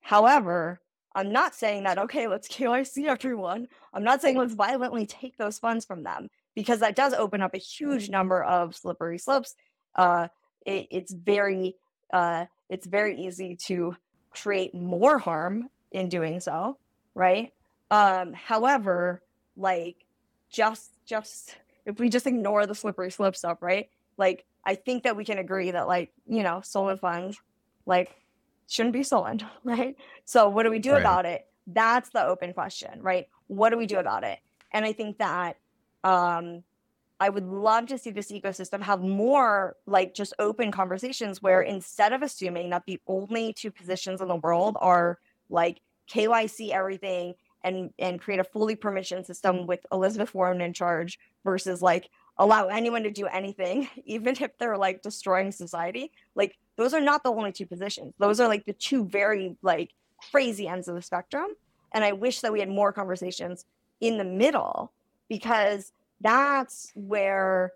However, I'm not saying that, okay, let's KYC everyone. I'm not saying let's violently take those funds from them because that does open up a huge number of slippery slopes. Uh, it, it's very uh, it's very easy to create more harm in doing so, right? Um, however, like just just if we just ignore the slippery slope stuff, right? Like I think that we can agree that like you know stolen funds, like shouldn't be stolen, right? So what do we do right. about it? That's the open question, right? What do we do about it? And I think that um, I would love to see this ecosystem have more like just open conversations where instead of assuming that the only two positions in the world are like KYC everything and and create a fully permission system with Elizabeth Warren in charge versus like allow anyone to do anything, even if they're like destroying society. Like those are not the only two positions. Those are like the two very like crazy ends of the spectrum. And I wish that we had more conversations in the middle because that's where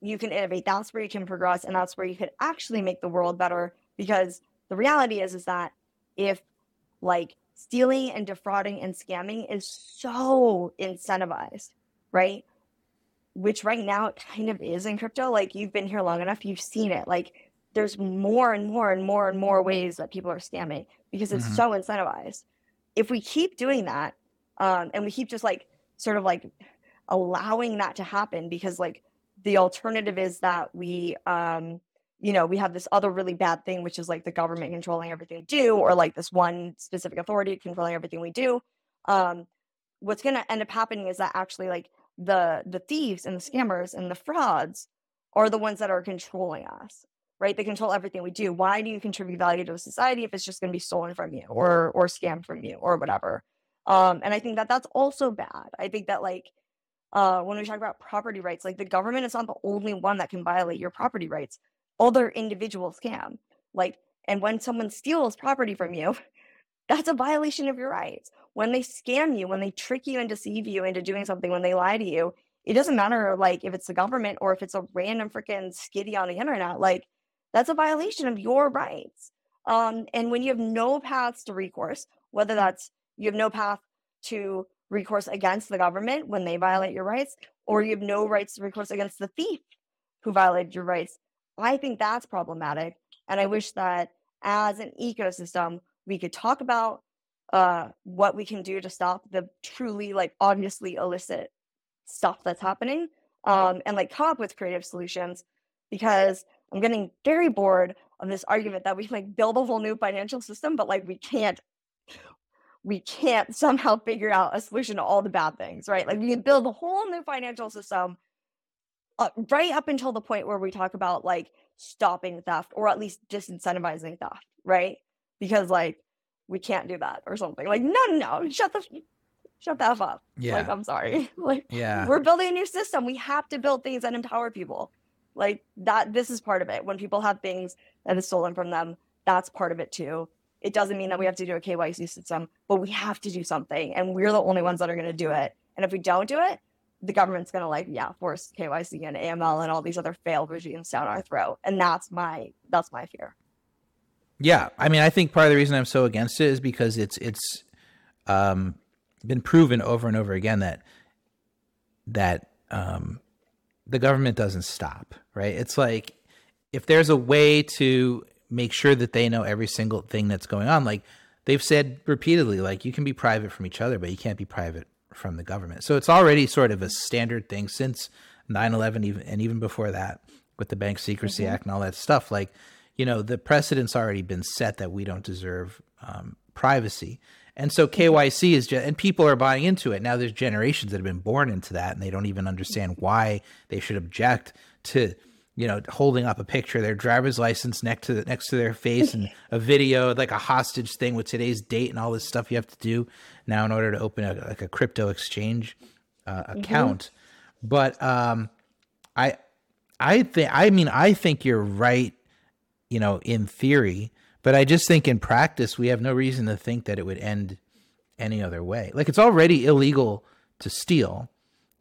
you can innovate. That's where you can progress, and that's where you could actually make the world better. Because the reality is, is that if like stealing and defrauding and scamming is so incentivized, right? Which right now it kind of is in crypto. Like you've been here long enough, you've seen it. Like there's more and more and more and more ways that people are scamming because it's mm-hmm. so incentivized. If we keep doing that, um, and we keep just like sort of like allowing that to happen because like the alternative is that we um you know, we have this other really bad thing, which is like the government controlling everything we do, or like this one specific authority controlling everything we do. Um, what's going to end up happening is that actually like the the thieves and the scammers and the frauds are the ones that are controlling us right? They control everything we do. Why do you contribute value to a society if it's just going to be stolen from you or or scammed from you or whatever? Um and i think that that's also bad. I think that like uh when we talk about property rights like the government is not the only one that can violate your property rights. Other individuals can. Like and when someone steals property from you that's a violation of your rights. When they scam you, when they trick you and deceive you into doing something, when they lie to you, it doesn't matter like if it's the government or if it's a random freaking skitty on the internet, like that's a violation of your rights. Um, and when you have no paths to recourse, whether that's you have no path to recourse against the government when they violate your rights, or you have no rights to recourse against the thief who violated your rights, I think that's problematic. And I wish that as an ecosystem, we could talk about uh, what we can do to stop the truly like obviously illicit stuff that's happening um, and like come up with creative solutions because i'm getting very bored of this argument that we like build a whole new financial system but like we can't we can't somehow figure out a solution to all the bad things right like we can build a whole new financial system uh, right up until the point where we talk about like stopping theft or at least disincentivizing theft right because like we can't do that or something. Like, no, no, no, shut the shut the f up. Yeah. Like, I'm sorry. like, yeah, we're building a new system. We have to build things that empower people. Like that. This is part of it. When people have things that is stolen from them, that's part of it too. It doesn't mean that we have to do a KYC system, but we have to do something, and we're the only ones that are going to do it. And if we don't do it, the government's going to like, yeah, force KYC and AML and all these other failed regimes down our throat. And that's my that's my fear. Yeah, I mean, I think part of the reason I'm so against it is because it's it's um, been proven over and over again that that um, the government doesn't stop. Right? It's like if there's a way to make sure that they know every single thing that's going on, like they've said repeatedly, like you can be private from each other, but you can't be private from the government. So it's already sort of a standard thing since 9/11, even and even before that, with the Bank Secrecy mm-hmm. Act and all that stuff. Like you know, the precedent's already been set that we don't deserve um, privacy. And so KYC is just, and people are buying into it. Now there's generations that have been born into that and they don't even understand why they should object to, you know, holding up a picture their driver's license next to the, next to their face and a video, like a hostage thing with today's date and all this stuff you have to do now in order to open a, like a crypto exchange uh, mm-hmm. account. Mm-hmm. But um, I, I think, I mean, I think you're right you know, in theory. But I just think in practice, we have no reason to think that it would end any other way. Like it's already illegal to steal,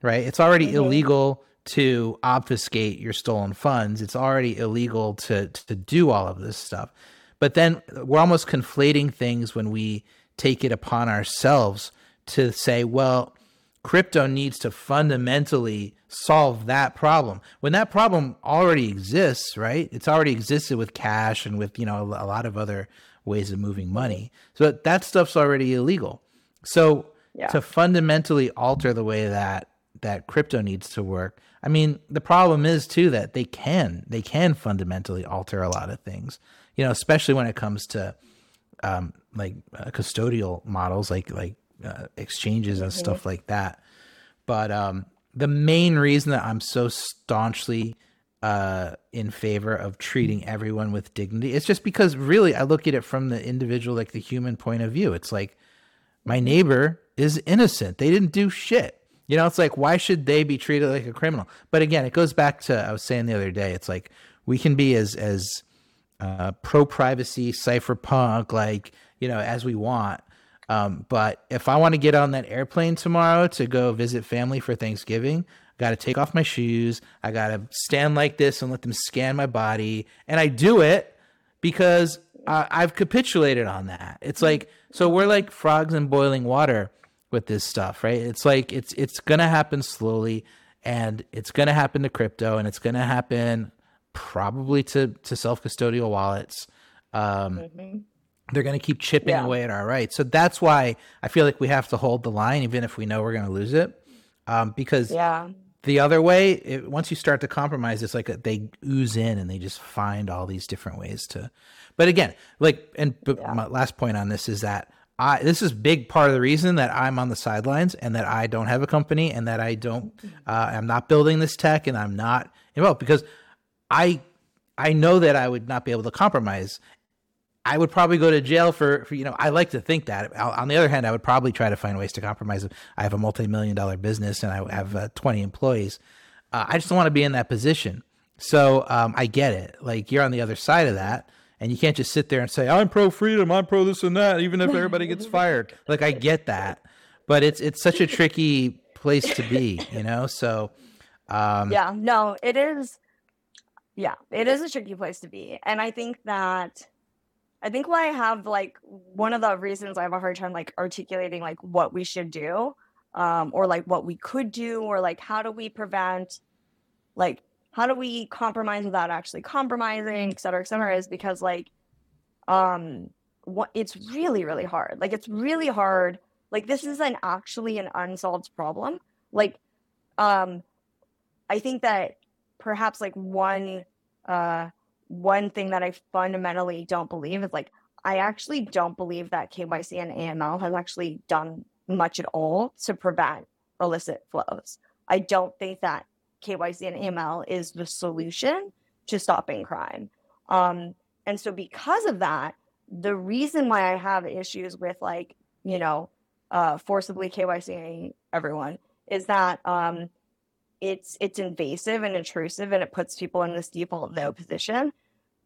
right? It's already mm-hmm. illegal to obfuscate your stolen funds. It's already illegal to to do all of this stuff. But then we're almost conflating things when we take it upon ourselves to say, well, crypto needs to fundamentally solve that problem when that problem already exists right it's already existed with cash and with you know a lot of other ways of moving money so that stuff's already illegal so yeah. to fundamentally alter the way that that crypto needs to work i mean the problem is too that they can they can fundamentally alter a lot of things you know especially when it comes to um, like uh, custodial models like like uh, exchanges and mm-hmm. stuff like that. But um, the main reason that I'm so staunchly uh, in favor of treating everyone with dignity is just because really I look at it from the individual, like the human point of view. It's like my neighbor is innocent; they didn't do shit. You know, it's like why should they be treated like a criminal? But again, it goes back to I was saying the other day. It's like we can be as as uh, pro privacy, cypherpunk, like you know, as we want. Um, but if I want to get on that airplane tomorrow to go visit family for Thanksgiving, I got to take off my shoes. I got to stand like this and let them scan my body. And I do it because uh, I've capitulated on that. It's like, so we're like frogs in boiling water with this stuff, right? It's like, it's, it's to happen slowly and it's to happen to crypto and it's to happen probably to, to self custodial wallets. Um, mm-hmm they're to keep chipping yeah. away at our rights. So that's why I feel like we have to hold the line, even if we know we're to lose it, um, because yeah. the other way, it, once you start to compromise, it's like a, they ooze in and they just find all these different ways to. But again, like, and but Yeah. my last point on this is that I this is big part of the reason that I'm on the sidelines and that I don't have a company and that I don't uh, I'm not building this tech and I'm not involved because I I know that I would not be able to compromise. I would probably go to jail for, for you know I like to think that. On on the other hand, I would probably try to find ways to compromise. I have a multi-million dollar business and I have uh, 20 employees. Uh, I just don't want to be in that position. So um, I get it. Like you're on the other side of that, and you can't just sit there and say I'm pro freedom, I'm pro this and that, even if everybody gets fired. Like I get that, but it's it's such a tricky place to be, you know. So um, yeah no it is yeah it is a tricky place to be and i think that i think why i have like one of the reasons i have a hard time like articulating like what we should do um or like what we could do or like how do we prevent like how do we compromise without actually compromising et cetera et cetera is because like um what it's really really hard. Like it's really hard. Like this is an actually an unsolved problem. Like um I think that perhaps like one uh one thing that I fundamentally don't believe is like I actually don't believe that KYC and AML has actually done much at all to prevent illicit flows. I don't think that KYC and AML is the solution to stopping crime. Um and so because of that, the reason why I have issues with like, you know, uh forcibly KYCing everyone is that um it's it's invasive and intrusive and it puts people in this default no position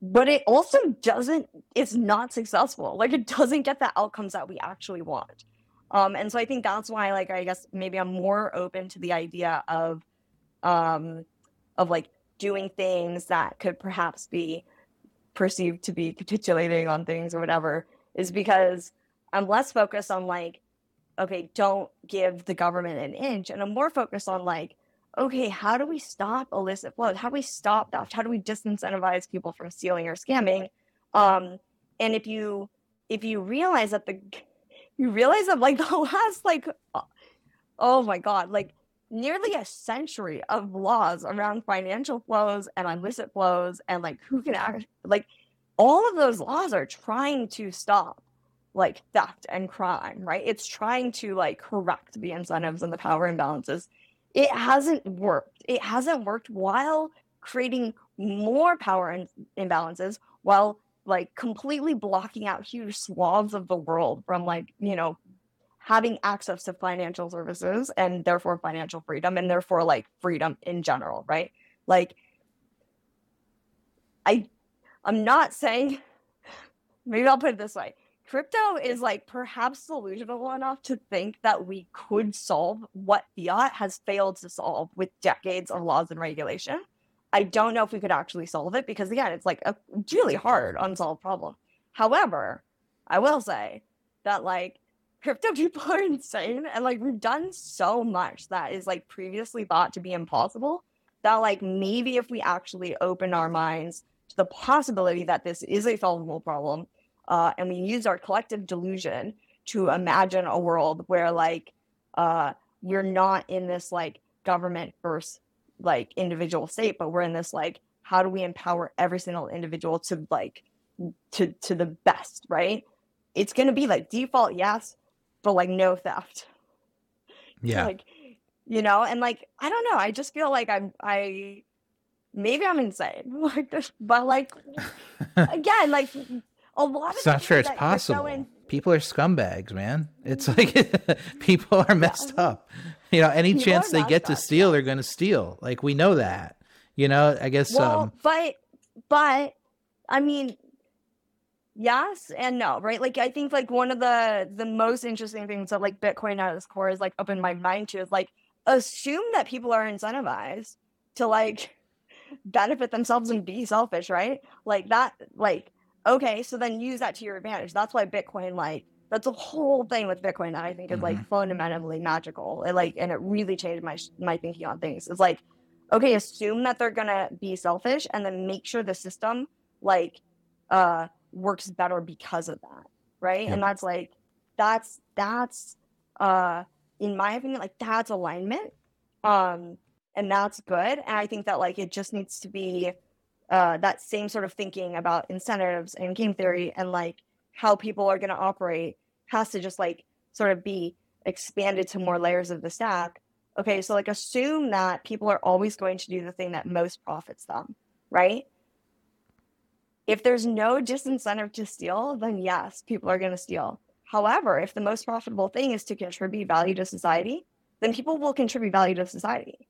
but it also doesn't it's not successful like it doesn't get the outcomes that we actually want um and so i think that's why like i guess maybe i'm more open to the idea of um of like doing things that could perhaps be perceived to be capitulating on things or whatever is because i'm less focused on like okay don't give the government an inch and i'm more focused on like okay, how do we stop illicit flows? How do we stop that? How do we disincentivize people from stealing or scamming? Um, and if you if you realize that the you realize that like the last like uh, oh my god, like nearly a century of laws around financial flows and illicit flows and like who can act like all of those laws are trying to stop like theft and crime, right? It's trying to like correct the incentives and the power imbalances it hasn't worked. It hasn't worked while creating more power in- imbalances, while like completely blocking out huge swaths of the world from like, you know, having access to financial services and therefore financial freedom and therefore like freedom in general, right? Like I I'm not saying maybe I'll put it this way. Crypto is like perhaps delusional enough to think that we could solve what fiat has failed to solve with decades of laws and regulation. I don't know if we could actually solve it because, again, it's like a really hard, unsolved problem. However, I will say that like crypto people are insane and like we've done so much that is like previously thought to be impossible that like maybe if we actually open our minds to the possibility that this is a solvable problem uh, and we use our collective delusion to imagine a world where like uh, we're not in this like government first like individual state but we're in this like how do we empower every single individual to like to to the best right? It's going to be like default yes but like no theft yeah, like you know and like i don't know i just feel like i'm i maybe i'm insane like this but like again like a lot of it's not sure it's possible. People are scumbags, man. It's like people are messed up. You know, any People chance they get messed to steal, they're going to steal. Like we know that. You know, I guess. well um but but i mean yes and no right? Like i think like one of the the most interesting things that like bitcoin at its core is like opened my mind to is like assume that people are incentivized to like benefit themselves and be selfish right? Like that like okay so then use that to your advantage. That's why bitcoin like that's the whole thing with bitcoin that i think is like fundamentally magical it, like and it really changed my my thinking on things. It's like okay assume that they're gonna be selfish and then make sure the system like uh works better because of that right Yep. and that's like that's that's uh in my opinion like that's alignment um and that's good. And I think that like it just needs to be uh, that same sort of thinking about incentives and game theory and like how people are going to operate has to just like sort of be expanded to more layers of the stack. Okay, so like assume that people are always going to do the thing that most profits them, right? If there's no disincentive to steal, then yes, people are going to steal. However, if the most profitable thing is to contribute value to society, then people will contribute value to society.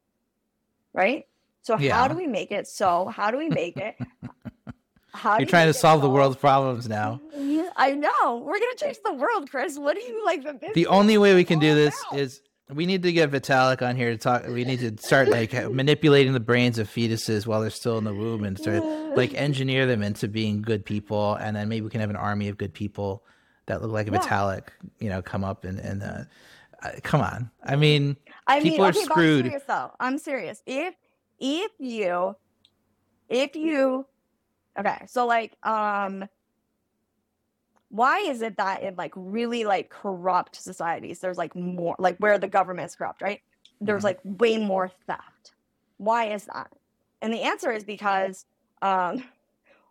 Right? So Yeah. how do we make it so? How do we make it? How You're trying to solve the world's problems now. I know. We're gonna change the world, Chris. What do you like? this The only way we can do this about. is we need to get Vitalik on here to talk. We need to start like manipulating the brains of fetuses while they're still in the womb and start like engineer them into being good people, and then maybe we can have an army of good people that look like a Yeah. Vitalik, you know, come up and and uh, uh, come on. I mean, I mean, People are okay, screwed. I'm serious though. I'm serious. If if you if you okay, so like um why is it that in like really like corrupt societies there's like more like where the government's is corrupt, right? There's Mhm. like way more theft. Why is that? And the answer is because um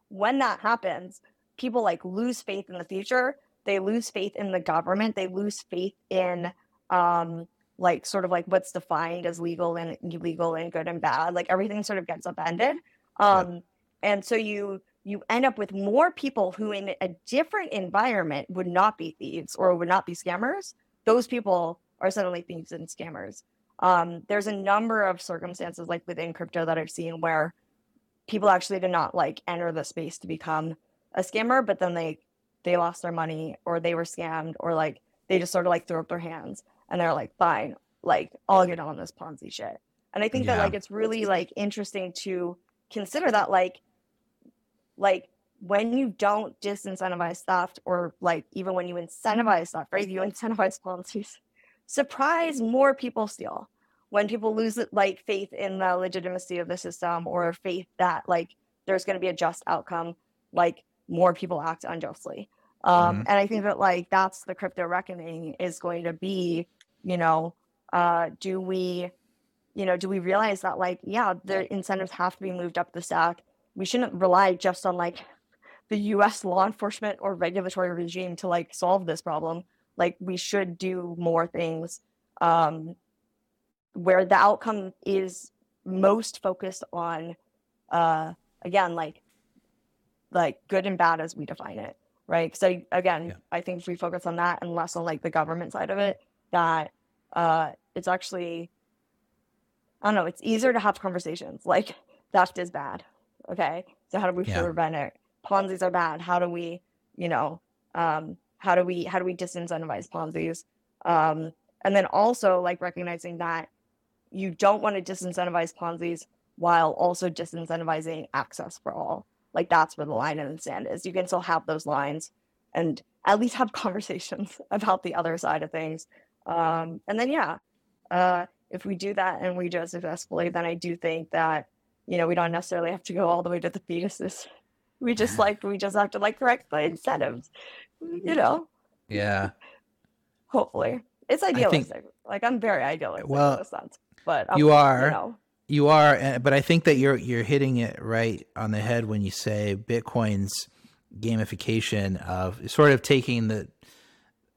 when that happens, people like lose faith in the future. They lose faith in the government. They lose faith in um like sort of like what's defined as legal and illegal and good and bad like everything sort of gets upended um and so you you end up with more people who in a different environment would not be thieves or would not be scammers. Those people are suddenly thieves and scammers. Um there's a number of circumstances like within crypto that i've seen where people actually did not like enter the space to become a scammer but then they they lost their money or they were scammed or like they just sort of like threw up their hands and they're like, fine, like I'll get on this Ponzi shit. And I think that like it's really like interesting to consider that like like when you don't disincentivize theft or like even when you incentivize theft, right? You incentivize Ponzi's, surprise more people steal. When people lose like faith in the legitimacy of the system or faith that like there's gonna be a just outcome, like more people act unjustly. Um, Mhm. and I think that like that's the crypto reckoning is going to be, you know, uh, do we, you know, do we realize that like, yeah, the incentives have to be moved up the stack. We shouldn't rely just on like the US law enforcement or regulatory regime to like solve this problem. Like we should do more things um, where the outcome is most focused on uh, again like like good and bad as we define it right so again Yeah. i think if we focus on that and less on like the government side of it that uh it's actually i don't know it's easier to have conversations like theft is bad okay? So how do we Yeah. prevent it? Ponzi's are bad. How do we you know um how do we how do we disincentivize ponzi's? Um and then also like recognizing that you don't want to disincentivize ponzi's while also disincentivizing access for all. Like that's where the line in the sand is. You can still have those lines and at least have conversations about the other side of things. Um and then yeah uh if we do that and we do it successfully then i do think that you know we don't necessarily have to go all the way to the fetuses. We just like we just have to like correct the incentives you know? Yeah. hopefully. It's think- idealistic. Like i'm very idealistic Well, in this sense but um, you are. you know. You are, uh, but I think that you're you're hitting it right on the head when you say Bitcoin's gamification of sort of taking the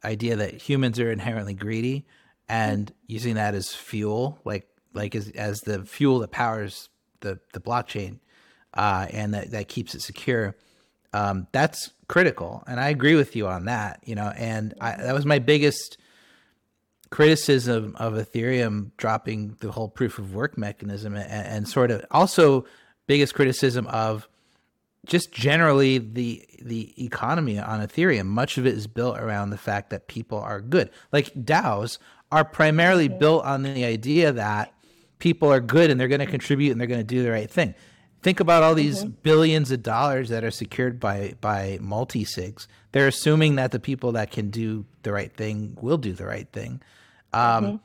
idea that humans are inherently greedy and using that as fuel, like like as as the fuel that powers the the blockchain, uh, and that that keeps it secure. Um, that's critical, and I agree with you on that. You know, and I, that was my biggest criticism of Ethereum dropping the whole proof of work mechanism and, and sort of also biggest criticism of just generally the the economy on Ethereum. Much of it is built around the fact that people are good. Like DAOs are primarily built on the idea that people are good and they're going to contribute and they're going to do the right thing. Think about all these billions of dollars that are secured by by multi sigs. They're assuming that the people that can do the right thing will do the right thing. Um,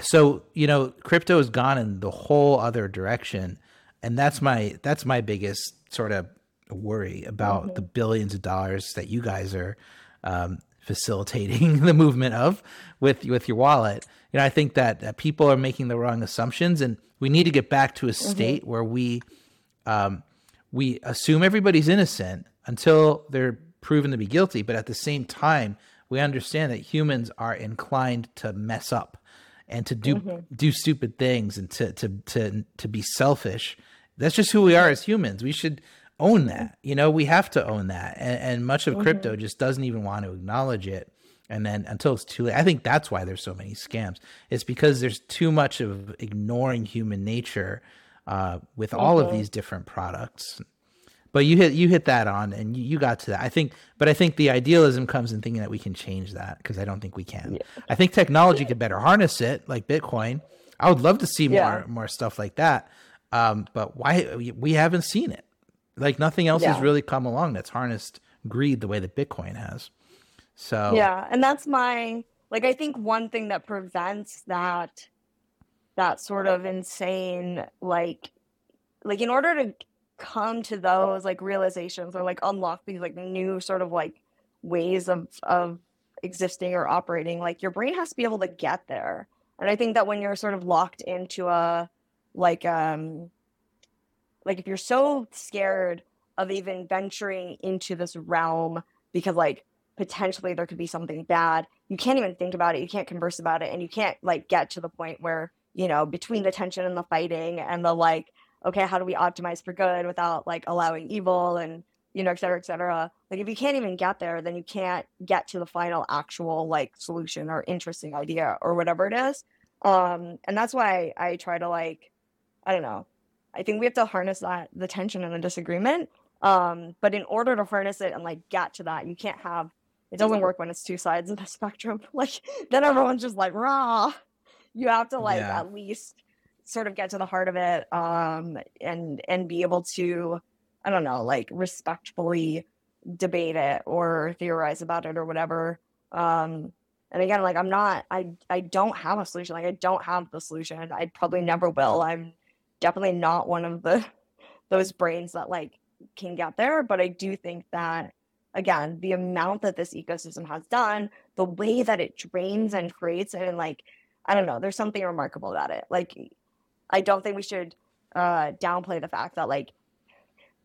So you know, crypto has gone in the whole other direction, and that's my that's my biggest sort of worry about the billions of dollars that you guys are um, facilitating the movement of with with your wallet. You know, I think that, that people are making the wrong assumptions, and we need to get back to a mm-hmm. state mm-hmm. where we um, we assume everybody's innocent until they're proven to be guilty, but at the same time, we understand that humans are inclined to mess up and to do mm-hmm. do stupid things and to to to to be selfish. That's just who we are as humans. We should own that. You know, we have to own that. And, and much of mm-hmm. crypto just doesn't even want to acknowledge it. And then until it's too late, I think that's why there's so many scams. It's because there's too much of ignoring human nature uh, with all mm-hmm. of these different products. But you hit you hit that on, and you, you, got to that. I think, but I think the idealism comes in thinking that we can change that because I don't think we can. Yeah. I think technology could better harness it, like Bitcoin. I would love to see yeah. more more stuff like that. Um, but why we haven't seen it? Like nothing else yeah. has really come along that's harnessed greed the way that Bitcoin has. So yeah, and that's my like. I think one thing that prevents that that sort of insane like like in order to come to those like realizations or like unlock these like new sort of like ways of of existing or operating like your brain has to be able to get there and i think that when you're sort of locked into a like um like if you're so scared of even venturing into this realm because like potentially there could be something bad. You can't even think about it. You can't converse about it. And you can't like get to the point where you know between the tension and the fighting and the like okay how do we optimize for good without like allowing evil and you know et cetera et cetera. Like if you can't even get there then you can't get to the final actual like solution or interesting idea or whatever it is. Um and that's why i try to like i don't know. I think we have to harness that the tension and the disagreement. Um, but in order to harness it and like get to that, you can't have it doesn't work when it's two sides of the spectrum. Like then everyone's just like raw. You have to like yeah. at least sort of get to the heart of it um and and be able to I don't know, like respectfully debate it or theorize about it or whatever. Um and again, like I'm not I I don't have a solution. Like I don't have the solution. I probably never will. I'm definitely not one of the those brains that like can get there but i do think that again the amount that this ecosystem has done the way that it drains and creates and like i don't know there's something remarkable about it. Like i don't think we should uh downplay the fact that like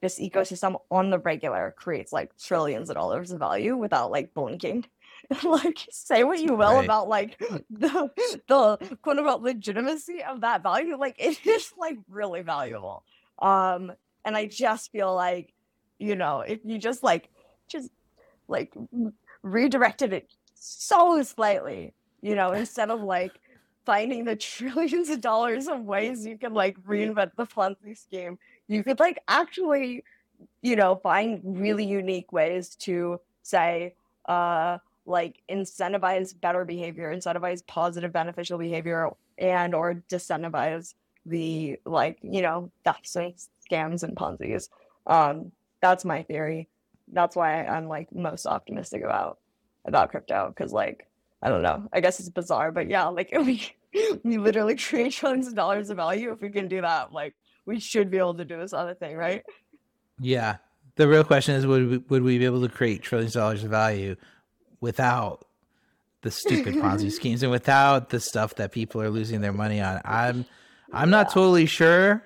this ecosystem on the regular creates like trillions of dollars of value without like blinking like say what you will right. about like the the quote unquote legitimacy of that value like it is like really valuable. Um and i just feel like you know if you just like just like redirected it so slightly you know instead of like finding the trillions of dollars of ways you can like reinvent the Ponzi scheme you could like actually you know find really unique ways to say uh like incentivize better behavior, incentivize positive beneficial behavior, and or disincentivize the like you know thefts and scams and Ponzi's. Um, that's my theory. That's why I'm like most optimistic about about crypto because like I don't know. I guess it's bizarre, but yeah, like we we literally create trillions of dollars of value. If we can do that, like we should be able to do this other thing, right? Yeah. The real question is, would we, would we be able to create trillions of dollars of value without the stupid Ponzi schemes and without the stuff that people are losing their money on. I'm I'm not totally sure.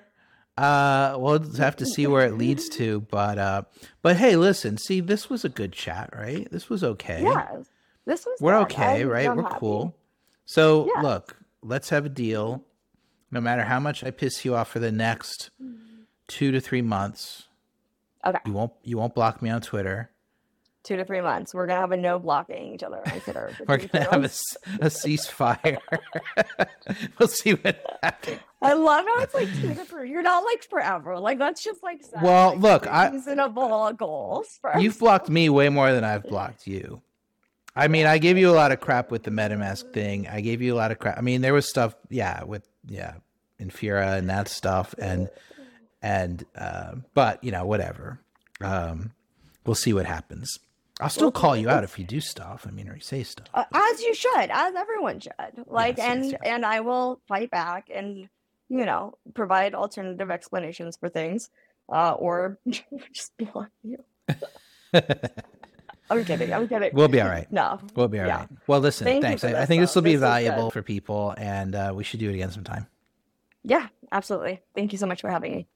Uh, we'll have to see where it leads to, but uh, but hey, listen, see, this was a good chat, right? This was okay. Yeah, this was. We're okay, right? I'm We're happy. cool. So yeah. look, let's have a deal. No matter how much I piss you off for the next two to three months, okay, you won't you won't block me on Twitter two to three months. We're gonna have a no blocking each other Twitter. We're gonna have a, a, ceasefire. we'll see what happens. I love how it's like two to three. You're not like forever. Like that's just like sad, well, like, look, I reasonable goals. You've blocked me way more than I've blocked you. I mean, I gave you a lot of crap with the MetaMask thing. I gave you a lot of crap. I mean, there was stuff, yeah, with yeah, Infura and that stuff, and and uh, but you know, whatever. Um, we'll see what happens. I'll still call you out if you do stuff. I mean, or you say stuff. Uh, as you should, as everyone should. Like, yes, and yes, yes. and I will fight back and you know provide alternative explanations for things, uh, or just block you. I'm kidding. I'm kidding. We'll be all right. No. We'll be all right. Yeah. Well, listen, Thank thanks. I, I think this will be This valuable for people, and uh, we should do it again sometime. Yeah, absolutely. Thank you so much for having me.